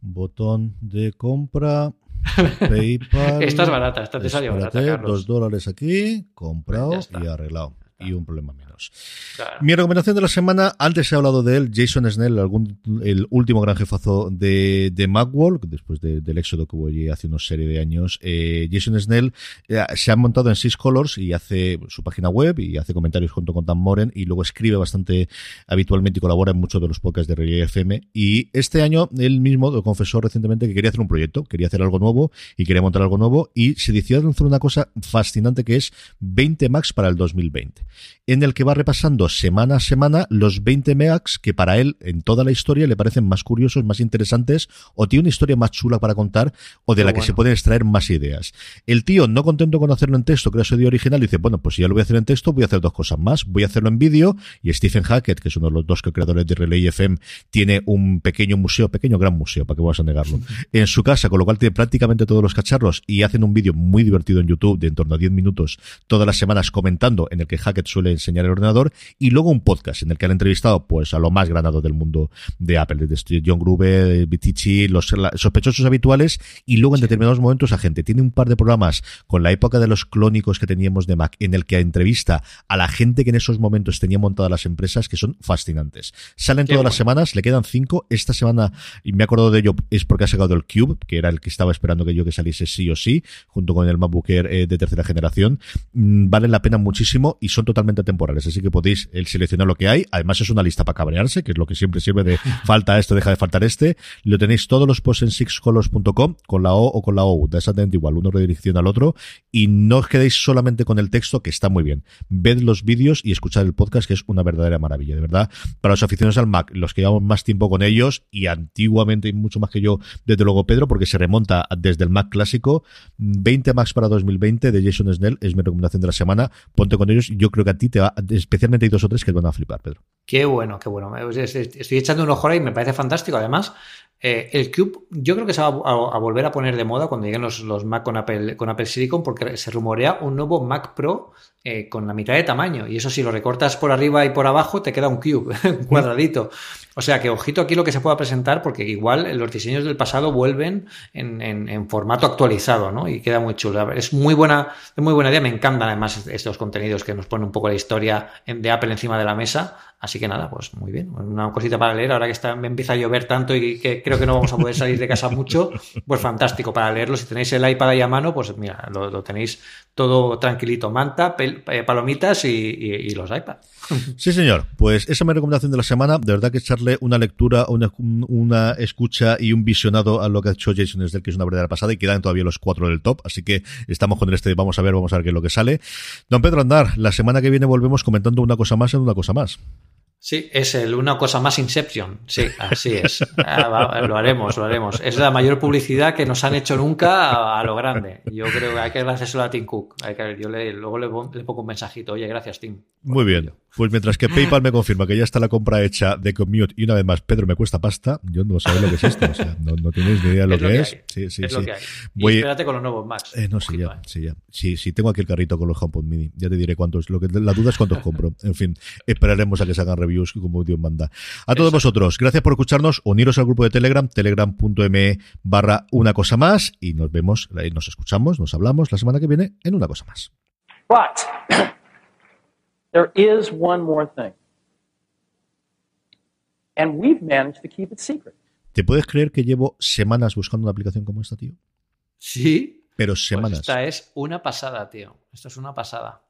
Speaker 1: Botón de compra. PayPal.
Speaker 2: esta es barata, esta te salió barata.
Speaker 1: Dos dólares aquí, comprado y arreglado y un problema menos. Mi recomendación de la semana, antes he hablado de él, Jason Snell, algún, el último gran jefazo de, de Macworld, después del éxodo que hubo allí hace una serie de años. Eh, Jason Snell eh, se ha montado en Six Colors y hace su página web y hace comentarios junto con Dan Moren y luego escribe bastante habitualmente y colabora en muchos de los podcasts de Relay FM. Y este año él mismo confesó recientemente que quería hacer un proyecto, quería hacer algo nuevo y quería montar algo nuevo y se decidió hacer una cosa fascinante que es 20 Max para el 2020 en el que va repasando semana a semana los 20 megax que para él en toda la historia le parecen más curiosos, más interesantes, o tiene una historia más chula para contar, o de la que se pueden extraer más ideas. El tío, no contento con hacerlo en texto, crea su idea original, dice, bueno, pues si ya lo voy a hacer en texto, voy a hacer dos cosas más. Voy a hacerlo en vídeo, y Stephen Hackett, que es uno de los dos creadores de Relay FM, tiene un pequeño museo, pequeño gran museo, para que vamos a negarlo, en su casa, con lo cual tiene prácticamente todos los cacharros, y hacen un vídeo muy divertido en YouTube de en torno a 10 minutos todas las semanas comentando, en el que Hackett suele enseñar el ordenador, y luego un podcast en el que han entrevistado pues a lo más granado del mundo de Apple, desde John Gruber, Vitici, los sospechosos habituales, y luego en determinados momentos a gente. Tiene un par de programas con la época de los clónicos que teníamos de Mac, en el que entrevista a la gente que en esos momentos tenía montadas las empresas, que son fascinantes. Salen todas las semanas, le quedan cinco. Esta semana, y me he acordado de ello, es porque ha sacado el Cube, que era el que estaba esperando que yo que saliese sí o sí, junto con el MacBook Air eh, de tercera generación. Mm, valen la pena muchísimo y son totalmente temporales, así que podéis el seleccionar lo que hay. Además es una lista para cabrearse, que es lo que siempre sirve de falta esto, deja de faltar este. Lo tenéis todos los posts en sixcolors.com con la O o con la O, da exactamente igual, uno redirecciona al otro y no os quedéis solamente con el texto, que está muy bien. Ved los vídeos y escuchad el podcast, que es una verdadera maravilla, de verdad. Para los aficionados al Mac, los que llevamos más tiempo con ellos y antiguamente y mucho más que yo, desde luego Pedro, porque se remonta desde el Mac clásico, 20 Macs para 2020 de Jason Snell es mi recomendación de la semana. Ponte con ellos. Yo creo que a ti te va, especialmente hay dos o tres que van a flipar, Pedro.
Speaker 2: Qué bueno, qué bueno. Estoy echando un ojo y me parece fantástico. Además, eh, el Cube yo creo que se va a, volver a poner de moda cuando lleguen los, los, Mac con Apple, con Apple Silicon porque se rumorea un nuevo Mac Pro eh, con la mitad de tamaño. Y eso si lo recortas por arriba y por abajo te queda un Cube, un cuadradito. O sea que ojito aquí lo que se pueda presentar porque igual los diseños del pasado vuelven en, formato actualizado ¿no? y queda muy chulo. Es muy buena, es muy buena idea. Me encantan además estos contenidos que nos ponen un poco la historia de Apple encima de la mesa. Así que nada, pues muy bien. Una cosita para leer ahora que está, me empieza a llover tanto y que creo que no vamos a poder salir de casa mucho, pues fantástico para leerlo. Si tenéis el iPad ahí a mano, pues mira, lo, tenéis todo tranquilito. Manta, eh, palomitas y, los iPads.
Speaker 1: Sí, señor. Pues esa es mi recomendación de la semana. De verdad que echarle una lectura, una, una escucha y un visionado a lo que ha hecho Jason desde que es una verdadera pasada y quedan todavía los cuatro del top. Así que estamos con este. Vamos a ver, vamos a ver qué es lo que sale. Don Pedro Andar, la semana que viene volvemos comentando una cosa más en una cosa más.
Speaker 2: Sí, es el una cosa más Inception. Sí, así es. Ah, lo haremos, lo haremos. Es la mayor publicidad que nos han hecho nunca a, lo grande. Yo creo que hay que agradecerlo a Tim Cook. Hay que, yo le, luego le, pongo un mensajito. Oye, gracias, Tim.
Speaker 1: Muy bien. Pues mientras que PayPal me confirma que ya está la compra hecha de Commute y una vez más, Pedro, me cuesta pasta, yo no sé lo que es esto. O sea, no, no tenéis ni idea de lo, que, es. Sí, sí,
Speaker 2: es sí. Lo que hay. Voy... espérate con los nuevos Macs.
Speaker 1: Eh, no, sí, ya, sí, ya. Sí, sí, tengo aquí el carrito con los HomePod Mini. Ya te diré cuántos. Lo que, la duda es cuántos compro. En fin, esperaremos a que se hagan reviews como Dios manda. A todos vosotros, gracias por escucharnos. Uniros al grupo de Telegram, telegram.me barra una cosa más. Y nos vemos, nos escuchamos, nos hablamos la semana que viene en una cosa más. There is one more thing. And we've managed to keep it secret. ¿Te puedes creer que llevo semanas buscando una aplicación como esta, tío?
Speaker 2: Sí.
Speaker 1: Pero pues semanas.
Speaker 2: esta es una pasada, tío. Esto es una pasada.